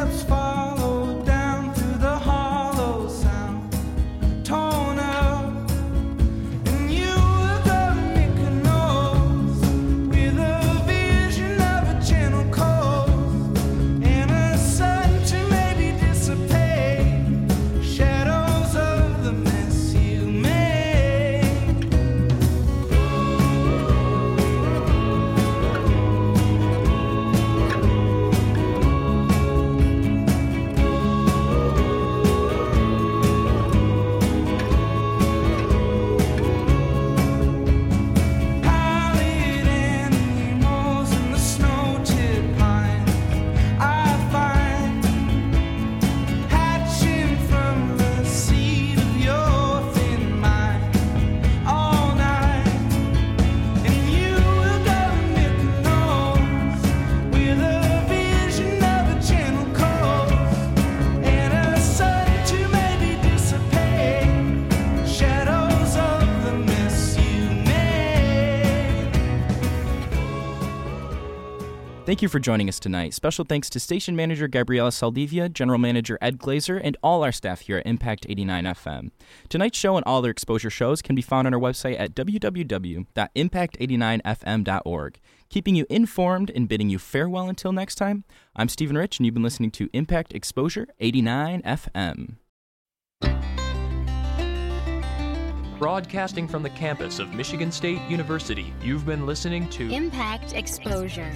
you for joining us tonight. Special thanks to station manager Gabriela Saldivia, general manager Ed Glazer, and all our staff here at Impact 89 FM. Tonight's show and all their exposure shows can be found on our website at www.impact89fm.org. Keeping you informed and bidding you farewell until next time, I'm Stephen Rich, and you've been listening to Impact Exposure 89 FM. Broadcasting from the campus of Michigan State University, you've been listening to Impact Exposure.